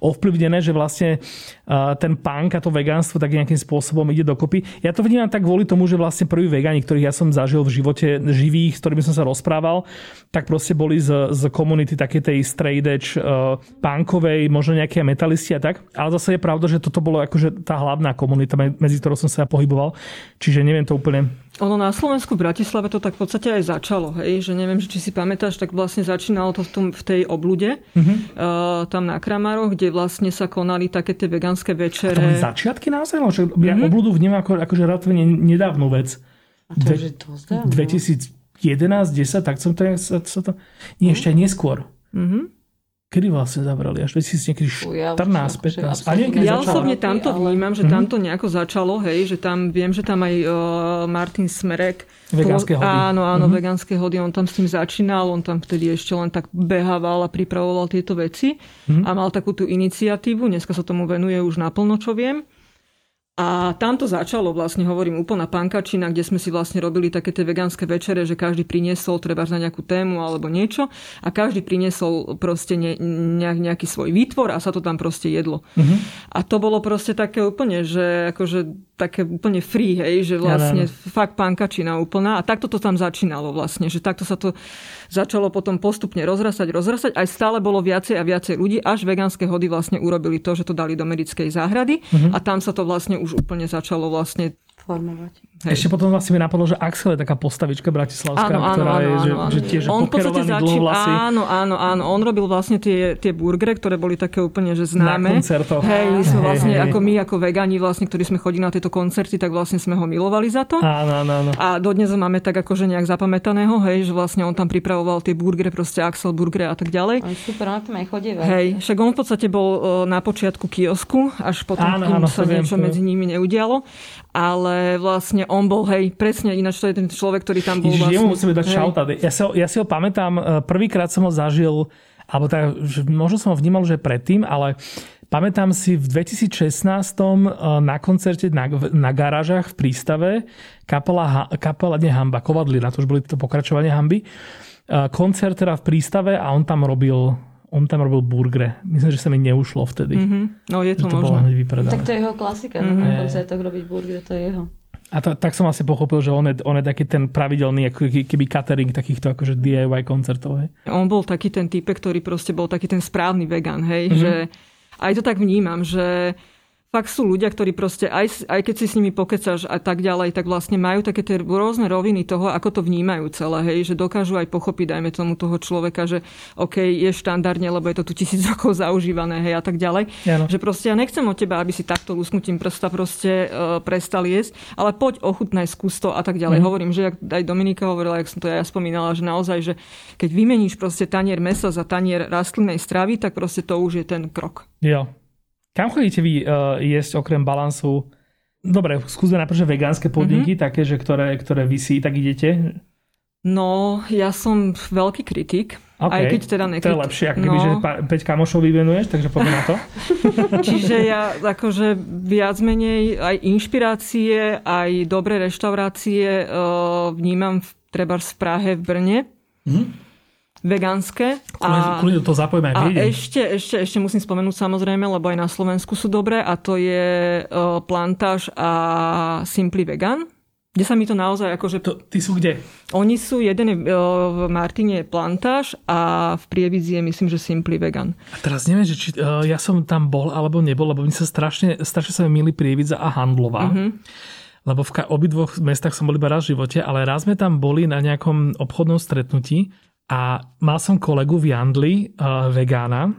ovplyvnené, že vlastne uh, ten punk a to vegánstvo tak nejakým spôsobom ide dokopy. Ja to vnímam tak kvôli tomu, že vlastne prví vegáni, ktorých ja som zažil v živote živých, s ktorými som sa rozprával, tak proste boli z, z komunity také tej straight edge uh, punkovej, možno nejaké metalisti a tak. Ale zase je pravda, že toto bolo akože tá hlavná komunita, medzi ktorou som sa pohyboval. Čiže neviem to úplne. Ono na Slovensku v Bratislave to tak v podstate aj začalo, hej, že neviem, či si pamätáš, tak vlastne začínalo to v, tom, v tej oblude, uh-huh. uh, tam na Kramaroch, kde vlastne sa konali také tie vegánske večere. A to boli začiatky naozaj? Že ja uh-huh. obludu vnímam ako, akože relatívne nedávnu vec. A to je to 2011, 10, tak som to, sa, sa to... Nie, uh-huh. ešte aj neskôr. Uh-huh. Kedy vlastne zavrali? Až 2014, 15. Ja, ja osobne tamto vnímam, že tamto nejako začalo, hej, že tam viem, že tam aj uh, Martin Smerek Vegánske hody. Áno, áno, mm-hmm. vegánske hody. On tam s tým začínal, on tam vtedy ešte len tak behával a pripravoval tieto veci mm-hmm. a mal takú tú iniciatívu. Dneska sa tomu venuje už naplno, čo viem. A tam to začalo, vlastne hovorím, úplná pankačina, kde sme si vlastne robili také tie vegánske večere, že každý priniesol treba na nejakú tému alebo niečo a každý priniesol proste ne, nejak, nejaký svoj výtvor a sa to tam proste jedlo. Uh-huh. A to bolo proste také úplne, že akože také úplne free, hej, že vlastne ja, fakt pankačina úplná. A takto to tam začínalo vlastne, že takto sa to začalo potom postupne rozrasať, rozrasať. Aj stále bolo viacej a viacej ľudí, až vegánske hody vlastne urobili to, že to dali do medickej záhrady uh-huh. a tam sa to vlastne už úplne začalo vlastne formovať. Hej. Ešte potom vlastne mi napadlo, že Axel je taká postavička bratislavská, áno, áno, ktorá áno, je, že, áno, že tiež on pokerovaný začín, Áno, áno, áno. On robil vlastne tie, tie burgery, ktoré boli také úplne že známe. Na koncertoch. Hej, my sme vlastne, hej, ako my, ako vegani, vlastne, ktorí sme chodili na tieto koncerty, tak vlastne sme ho milovali za to. Áno, áno, áno. A dodnes ho máme tak akože nejak zapamätaného, hej, že vlastne on tam pripravoval tie burgery, proste Axel burgery a tak ďalej. On super, on tam aj chodí. Hej, však on v podstate bol e, na počiatku kiosku, až potom áno, áno, sa niečo medzi nimi neudialo. Ale vlastne on bol, hej, presne, ináč to je ten človek, ktorý tam bol Ježiš, vlastne. musíme dať šauta. Ja, si, ja si ho pamätám, e, prvýkrát som ho zažil, alebo tak, možno som ho vnímal, že predtým, ale pamätám si v 2016 e, na koncerte na, na garážach v prístave kapela, kapela nie Hamba, Kovadlina, to už boli to pokračovanie Hamby, e, koncert teda v prístave a on tam robil on tam robil burgre. Myslím, že sa mi neušlo vtedy. Mm-hmm. No je to, to možné. Tak to je jeho klasika, mm-hmm. na koncertoch robiť burgre, to je jeho. A to, tak som asi pochopil, že on je, on je taký ten pravidelný ako keby catering takýchto akože DIY koncertov. Hej. On bol taký ten typ, ktorý proste bol taký ten správny vegan, hej, mm-hmm. že aj to tak vnímam, že fakt sú ľudia, ktorí proste, aj, aj keď si s nimi pokecáš a tak ďalej, tak vlastne majú také tie rôzne roviny toho, ako to vnímajú celé, hej, že dokážu aj pochopiť, dajme tomu toho človeka, že OK, je štandardne, lebo je to tu tisíc rokov zaužívané, hej, a tak ďalej. Ja no. Že proste ja nechcem od teba, aby si takto lusknutím prsta proste uh, prestal jesť, ale poď ochutnaj, skús to a tak ďalej. Mm. Hovorím, že aj Dominika hovorila, jak som to ja spomínala, že naozaj, že keď vymeníš proste tanier mesa za tanier rastlinnej stravy, tak proste to už je ten krok. Jo, kam chodíte vy uh, jesť okrem balansu? Dobre, skúsme najprv, že vegánske podniky, mm-hmm. také, že ktoré, ktoré vysí, tak idete? No, ja som veľký kritik. Okay. Aj keď teda nekrit... To je lepšie, ako keby, no. že 5 kamošov vyvenuješ, takže poďme na to. Čiže ja akože viac menej aj inšpirácie, aj dobré reštaurácie uh, vnímam v, treba v Prahe, v Brne. Mm-hmm vegánske. A, Kľudne to zapojme aj A ešte, ešte, ešte musím spomenúť samozrejme, lebo aj na Slovensku sú dobré a to je uh, Plantáž a Simply Vegan. Kde sa mi to naozaj akože... To, ty sú kde? Oni sú, jeden je, v Martine Plantáž a v Prievidzi je myslím, že Simply Vegan. A teraz neviem, že či uh, ja som tam bol alebo nebol, lebo mi sa strašne, strašne sa mi milí Prievidza a Handlová. Mm-hmm lebo v obidvoch mestách som bol iba raz v živote, ale raz sme tam boli na nejakom obchodnom stretnutí a mal som kolegu v Jandli, uh, vegána,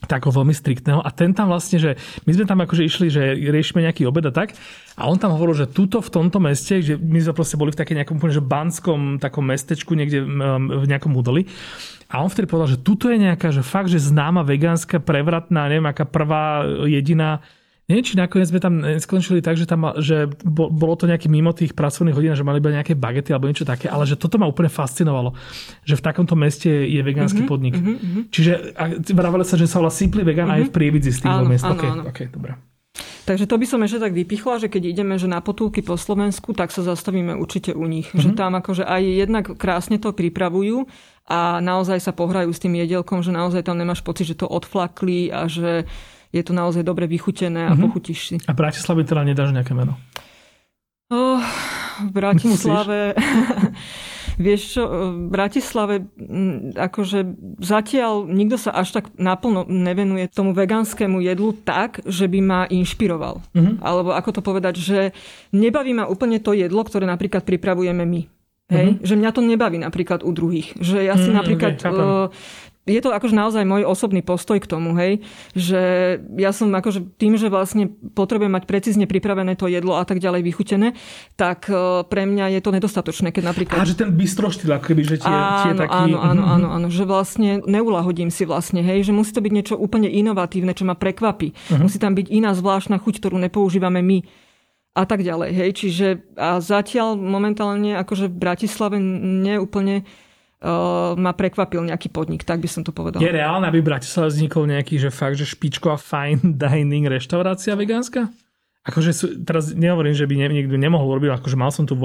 takého veľmi striktného. A ten tam vlastne, že my sme tam akože išli, že riešime nejaký obed a tak. A on tam hovoril, že tuto v tomto meste, že my sme proste boli v také nejakom že banskom takom mestečku niekde v nejakom údoli a on vtedy povedal, že tuto je nejaká, že fakt, že známa vegánska, prevratná, neviem, aká prvá jediná Neviem, či nakoniec sme tam skončili tak, že, tam, že bolo to nejaké mimo tých pracovných hodín, že mali iba nejaké bagety alebo niečo také, ale že toto ma úplne fascinovalo, že v takomto meste je vegánsky mm-hmm, podnik. Mm-hmm. Čiže vravali sa, že sa volá Simply Vegan mm-hmm. aj v Prievidzi z tých miest. Áno, okay, áno. Okay, dobré. Takže to by som ešte tak vypichla, že keď ideme že na potulky po Slovensku, tak sa zastavíme určite u nich. Mm-hmm. Že tam akože aj jednak krásne to pripravujú a naozaj sa pohrajú s tým jedelkom, že naozaj tam nemáš pocit, že to odflakli a že je to naozaj dobre vychutené a mm-hmm. pochutíš si. A Bratislave teda nedáš nejaké meno? Oh, v Bratislave... Vieš čo, v Bratislave akože zatiaľ nikto sa až tak naplno nevenuje tomu veganskému jedlu tak, že by ma inšpiroval. Mm-hmm. Alebo ako to povedať, že nebaví ma úplne to jedlo, ktoré napríklad pripravujeme my. Hej? Mm-hmm. Že mňa to nebaví napríklad u druhých. Že ja si mm, napríklad... Okay, je to akože naozaj môj osobný postoj k tomu, hej, že ja som akože tým, že vlastne potrebujem mať precízne pripravené to jedlo a tak ďalej vychutené, tak e, pre mňa je to nedostatočné, keď napríklad... A že ten bystro štýl, keby, že tie, áno, tie taký... Áno, áno, áno, áno, že vlastne neulahodím si vlastne, hej, že musí to byť niečo úplne inovatívne, čo ma prekvapí. Uh-huh. Musí tam byť iná zvláštna chuť, ktorú nepoužívame my a tak ďalej. Hej. Čiže a zatiaľ momentálne akože v Bratislave neúplne uh, ma prekvapil nejaký podnik, tak by som to povedal. Je reálne, aby v Bratislave vznikol nejaký, že fakt, že špičková fine dining reštaurácia vegánska? Akože sú, teraz nehovorím, že by niekto nemohol robiť, akože mal som tu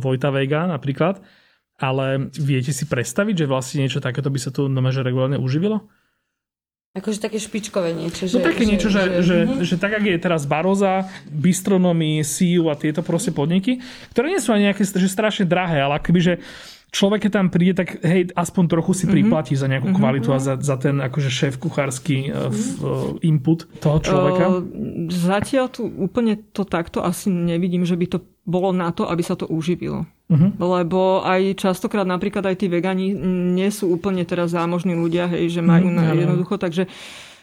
Vojta Vega napríklad, ale viete si predstaviť, že vlastne niečo takéto by sa tu nome, že regulárne uživilo? Akože také špičkové niečo. Že, no také že, niečo, že, že, že, uh-huh. že tak, ak je teraz Baroza, Bistronomy, Siu a tieto proste podniky, ktoré nie sú ani nejaké že strašne drahé, ale akoby, že človek, keď tam príde, tak hej, aspoň trochu si mhm. priplatí mm-hmm. za nejakú mm-hmm. kvalitu a za, za ten akože šéf kuchársky mm-hmm. input toho človeka? Uh, zatiaľ tu úplne to takto asi nevidím, že by to bolo na to, aby sa to uživilo. Uh-huh. Lebo aj častokrát napríklad aj tí vegani nie sú úplne teraz zámožní ľudia, hej, že majú uh-huh. na jednoducho, takže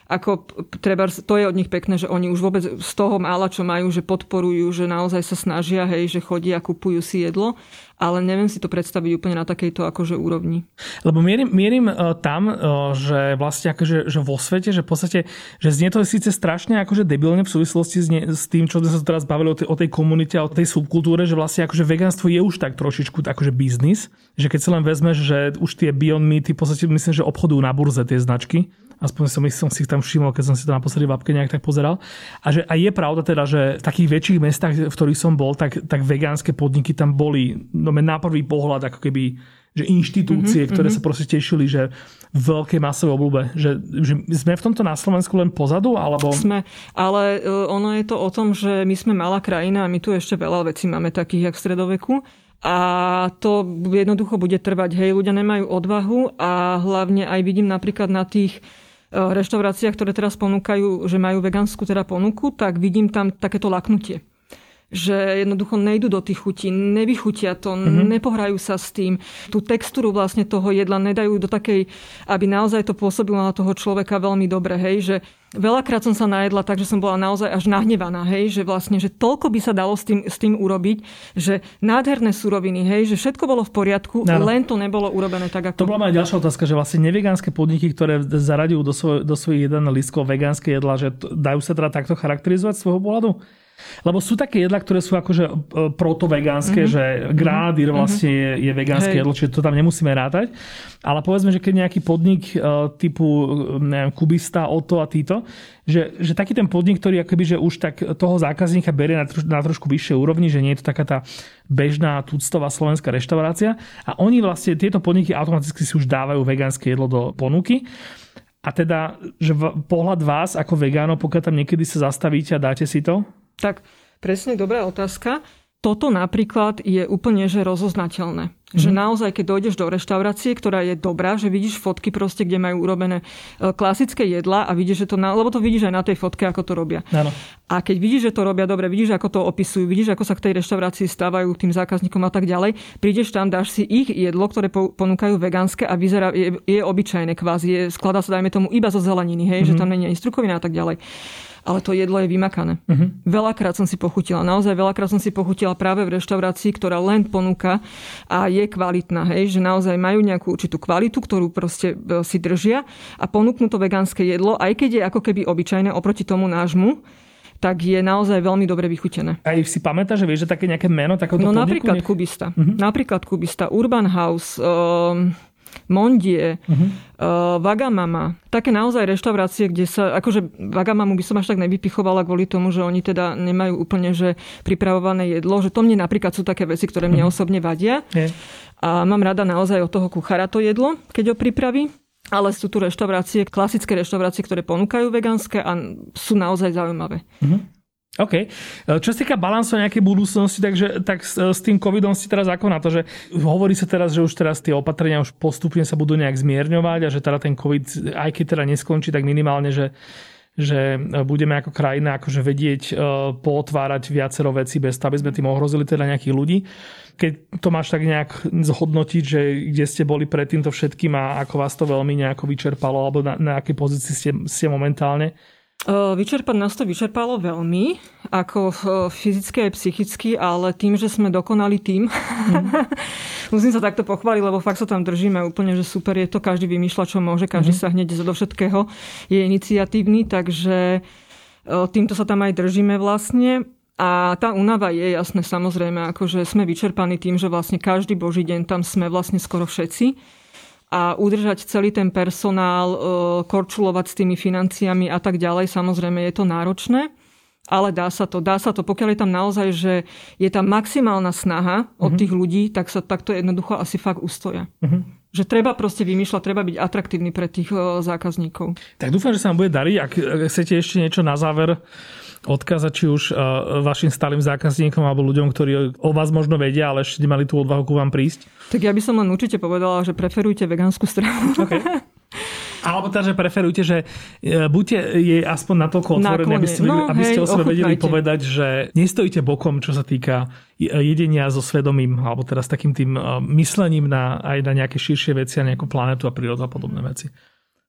ako treba, to je od nich pekné, že oni už vôbec z toho mála, čo majú, že podporujú, že naozaj sa snažia, hej, že chodia a kupujú si jedlo ale neviem si to predstaviť úplne na takejto akože úrovni. Lebo mierim, mierim uh, tam, uh, že vlastne akože, že vo svete, že v podstate, že znie to síce strašne akože debilne v súvislosti s, tým, čo sme sa teraz bavili o tej, o tej komunite a o tej subkultúre, že vlastne akože vegánstvo je už tak trošičku akože biznis, že keď si len vezmeš, že už tie Beyond Meaty v podstate myslím, že obchodujú na burze tie značky, aspoň som, som si ich tam všimol, keď som si to naposledy v apke nejak tak pozeral. A že a je pravda teda, že v takých väčších mestách, v ktorých som bol, tak, tak vegánske podniky tam boli no, na prvý pohľad ako keby že inštitúcie, mm-hmm, ktoré mm-hmm. sa proste tešili, že v veľkej masovej obľúbe. Že, že sme v tomto na Slovensku len pozadu? Alebo... Sme, ale uh, ono je to o tom, že my sme malá krajina a my tu ešte veľa vecí máme takých, jak v stredoveku. A to jednoducho bude trvať. Hej, ľudia nemajú odvahu a hlavne aj vidím napríklad na tých reštauráciách, ktoré teraz ponúkajú, že majú vegánsku teda ponuku, tak vidím tam takéto laknutie že jednoducho nejdu do tých chutí, nevychutia to, mm-hmm. nepohrajú sa s tým. Tú textúru vlastne toho jedla nedajú do takej, aby naozaj to pôsobilo na toho človeka veľmi dobre, hej, že Veľakrát som sa najedla tak, že som bola naozaj až nahnevaná, hej, že vlastne, že toľko by sa dalo s tým, s tým urobiť, že nádherné suroviny, hej, že všetko bolo v poriadku, ano. len to nebolo urobené tak, ako... To bola moja ďalšia otázka, že vlastne nevegánske podniky, ktoré zaradujú do, svoj, do svojich jeden listkov vegánske jedla, že dajú sa teda takto charakterizovať z svojho pohľadu? Lebo sú také jedla, ktoré sú akože e, protovegánske, mm-hmm. že mhm. vlastne je, je vegánske Hej. jedlo, čiže to tam nemusíme rátať. Ale povedzme, že keď nejaký podnik e, typu e, neviem, Kubista, Oto a títo, že, že taký ten podnik, ktorý akoby, že už tak toho zákazníka berie na, troš, na trošku vyššej úrovni, že nie je to taká tá bežná tuctová slovenská reštaurácia a oni vlastne, tieto podniky automaticky si už dávajú vegánske jedlo do ponuky. A teda, že pohľad vás ako vegánov, pokiaľ tam niekedy sa zastavíte a dáte si to, tak presne dobrá otázka. Toto napríklad je úplne že rozoznateľné. Mm-hmm. Že mhm. naozaj, keď dojdeš do reštaurácie, ktorá je dobrá, že vidíš fotky proste, kde majú urobené e, klasické jedla a vidíš, že to, na, lebo to vidíš aj na tej fotke, ako to robia. Ano. A keď vidíš, že to robia dobre, vidíš, ako to opisujú, vidíš, ako sa k tej reštaurácii stávajú tým zákazníkom a tak ďalej, prídeš tam, dáš si ich jedlo, ktoré ponúkajú vegánske a vyzerá, je, je obyčajné kvázi, je, skladá sa, dajme tomu, iba zo zeleniny, hej, mm-hmm. že tam nie je strukovina a tak ďalej ale to jedlo je vymakané. Uh-huh. Veľakrát som si pochutila, naozaj veľakrát som si pochutila práve v reštaurácii, ktorá len ponúka a je kvalitná, hej, že naozaj majú nejakú určitú kvalitu, ktorú proste e, si držia a ponúknú to vegánske jedlo, aj keď je ako keby obyčajné oproti tomu nášmu, tak je naozaj veľmi dobre vychutené. A si pamätáš, že vieš, že také nejaké meno takéhoto No napríklad nech... Kubista. Uh-huh. Napríklad Kubista, Urban House, um, Mondie, uh-huh. uh, Vagamama. Také naozaj reštaurácie, kde sa, akože Vagamamu by som až tak nevypichovala kvôli tomu, že oni teda nemajú úplne že pripravované jedlo, že to mne napríklad sú také veci, ktoré mne uh-huh. osobne vadia. Yeah. A mám rada naozaj od toho kuchára to jedlo, keď ho pripraví. Ale sú tu reštaurácie, klasické reštaurácie, ktoré ponúkajú vegánske a sú naozaj zaujímavé. Uh-huh. OK. E, čo sa týka balansu nejakej budúcnosti, takže tak s, s tým covidom si teraz ako na to, že hovorí sa teraz, že už teraz tie opatrenia už postupne sa budú nejak zmierňovať a že teda ten covid, aj keď teda neskončí, tak minimálne, že že budeme ako krajina akože vedieť uh, potvárať viacero veci bez toho, aby sme tým ohrozili teda nejakých ľudí. Keď to máš tak nejak zhodnotiť, že kde ste boli pred týmto všetkým a ako vás to veľmi nejako vyčerpalo alebo na, na akej pozícii ste, ste momentálne, Vyčerpať nás to vyčerpalo veľmi, ako fyzicky aj psychicky, ale tým, že sme dokonali tým, mm. musím sa takto pochváliť, lebo fakt sa tam držíme úplne, že super je to, každý vymýšľa, čo môže, každý mm. sa hneď do všetkého je iniciatívny, takže týmto sa tam aj držíme vlastne. A tá únava je jasné, samozrejme, akože sme vyčerpaní tým, že vlastne každý boží deň tam sme vlastne skoro všetci a udržať celý ten personál, e, korčulovať s tými financiami a tak ďalej, samozrejme je to náročné. Ale dá sa to, dá sa to. Pokiaľ je tam naozaj, že je tam maximálna snaha od uh-huh. tých ľudí, tak sa takto jednoducho asi fakt ustoja. Uh-huh. Že treba proste vymýšľať, treba byť atraktívny pre tých uh, zákazníkov. Tak dúfam, že sa vám bude dariť. Ak chcete ešte niečo na záver odkázať či už uh, vašim stálym zákazníkom alebo ľuďom, ktorí o vás možno vedia, ale ešte nemali tú odvahu ku vám prísť? Tak ja by som len určite povedala, že preferujte vegánsku stravu. Okay. Alebo teda, že preferujte, že e, buďte je aspoň natoľko otvorené, aby ste, no, aby ste hej, o sebe vedeli povedať, že nestojíte bokom, čo sa týka jedenia so svedomím, alebo teraz takým tým e, myslením na, aj na nejaké širšie veci a nejakú planetu a prírodu a podobné veci.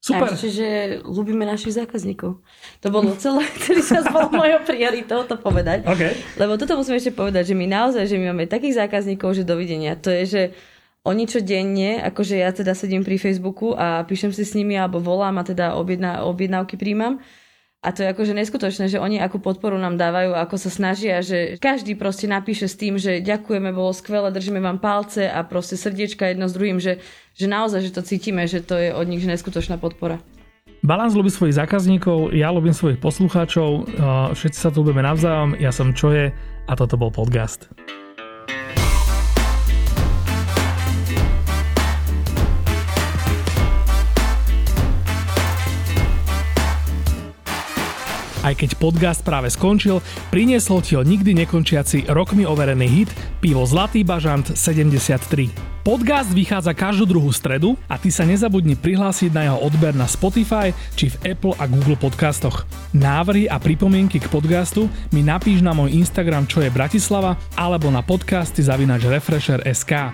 Super. Takže, že ľúbime našich zákazníkov. To bolo celé, celý čas bol mojou prioritou to povedať. Okay. Lebo toto musím ešte povedať, že my naozaj, že my máme takých zákazníkov, že dovidenia. To je, že oni čo denne, akože ja teda sedím pri Facebooku a píšem si s nimi alebo volám a teda objedná, objednávky príjmam a to je akože neskutočné, že oni akú podporu nám dávajú, ako sa snažia, že každý proste napíše s tým, že ďakujeme, bolo skvelé, držíme vám palce a proste srdiečka jedno s druhým, že, že naozaj, že to cítime, že to je od nich neskutočná podpora. Balans ľubí svojich zákazníkov, ja ľubím svojich poslucháčov, všetci sa tu ľubíme navzájom, ja som Čoje a toto bol podcast. Aj keď podcast práve skončil, priniesol ti ho nikdy nekončiaci rokmi overený hit Pivo Zlatý bažant 73. Podcast vychádza každú druhú stredu a ty sa nezabudni prihlásiť na jeho odber na Spotify či v Apple a Google podcastoch. Návrhy a pripomienky k podcastu mi napíš na môj Instagram čo je Bratislava alebo na podcasty zavinač Refresher.sk.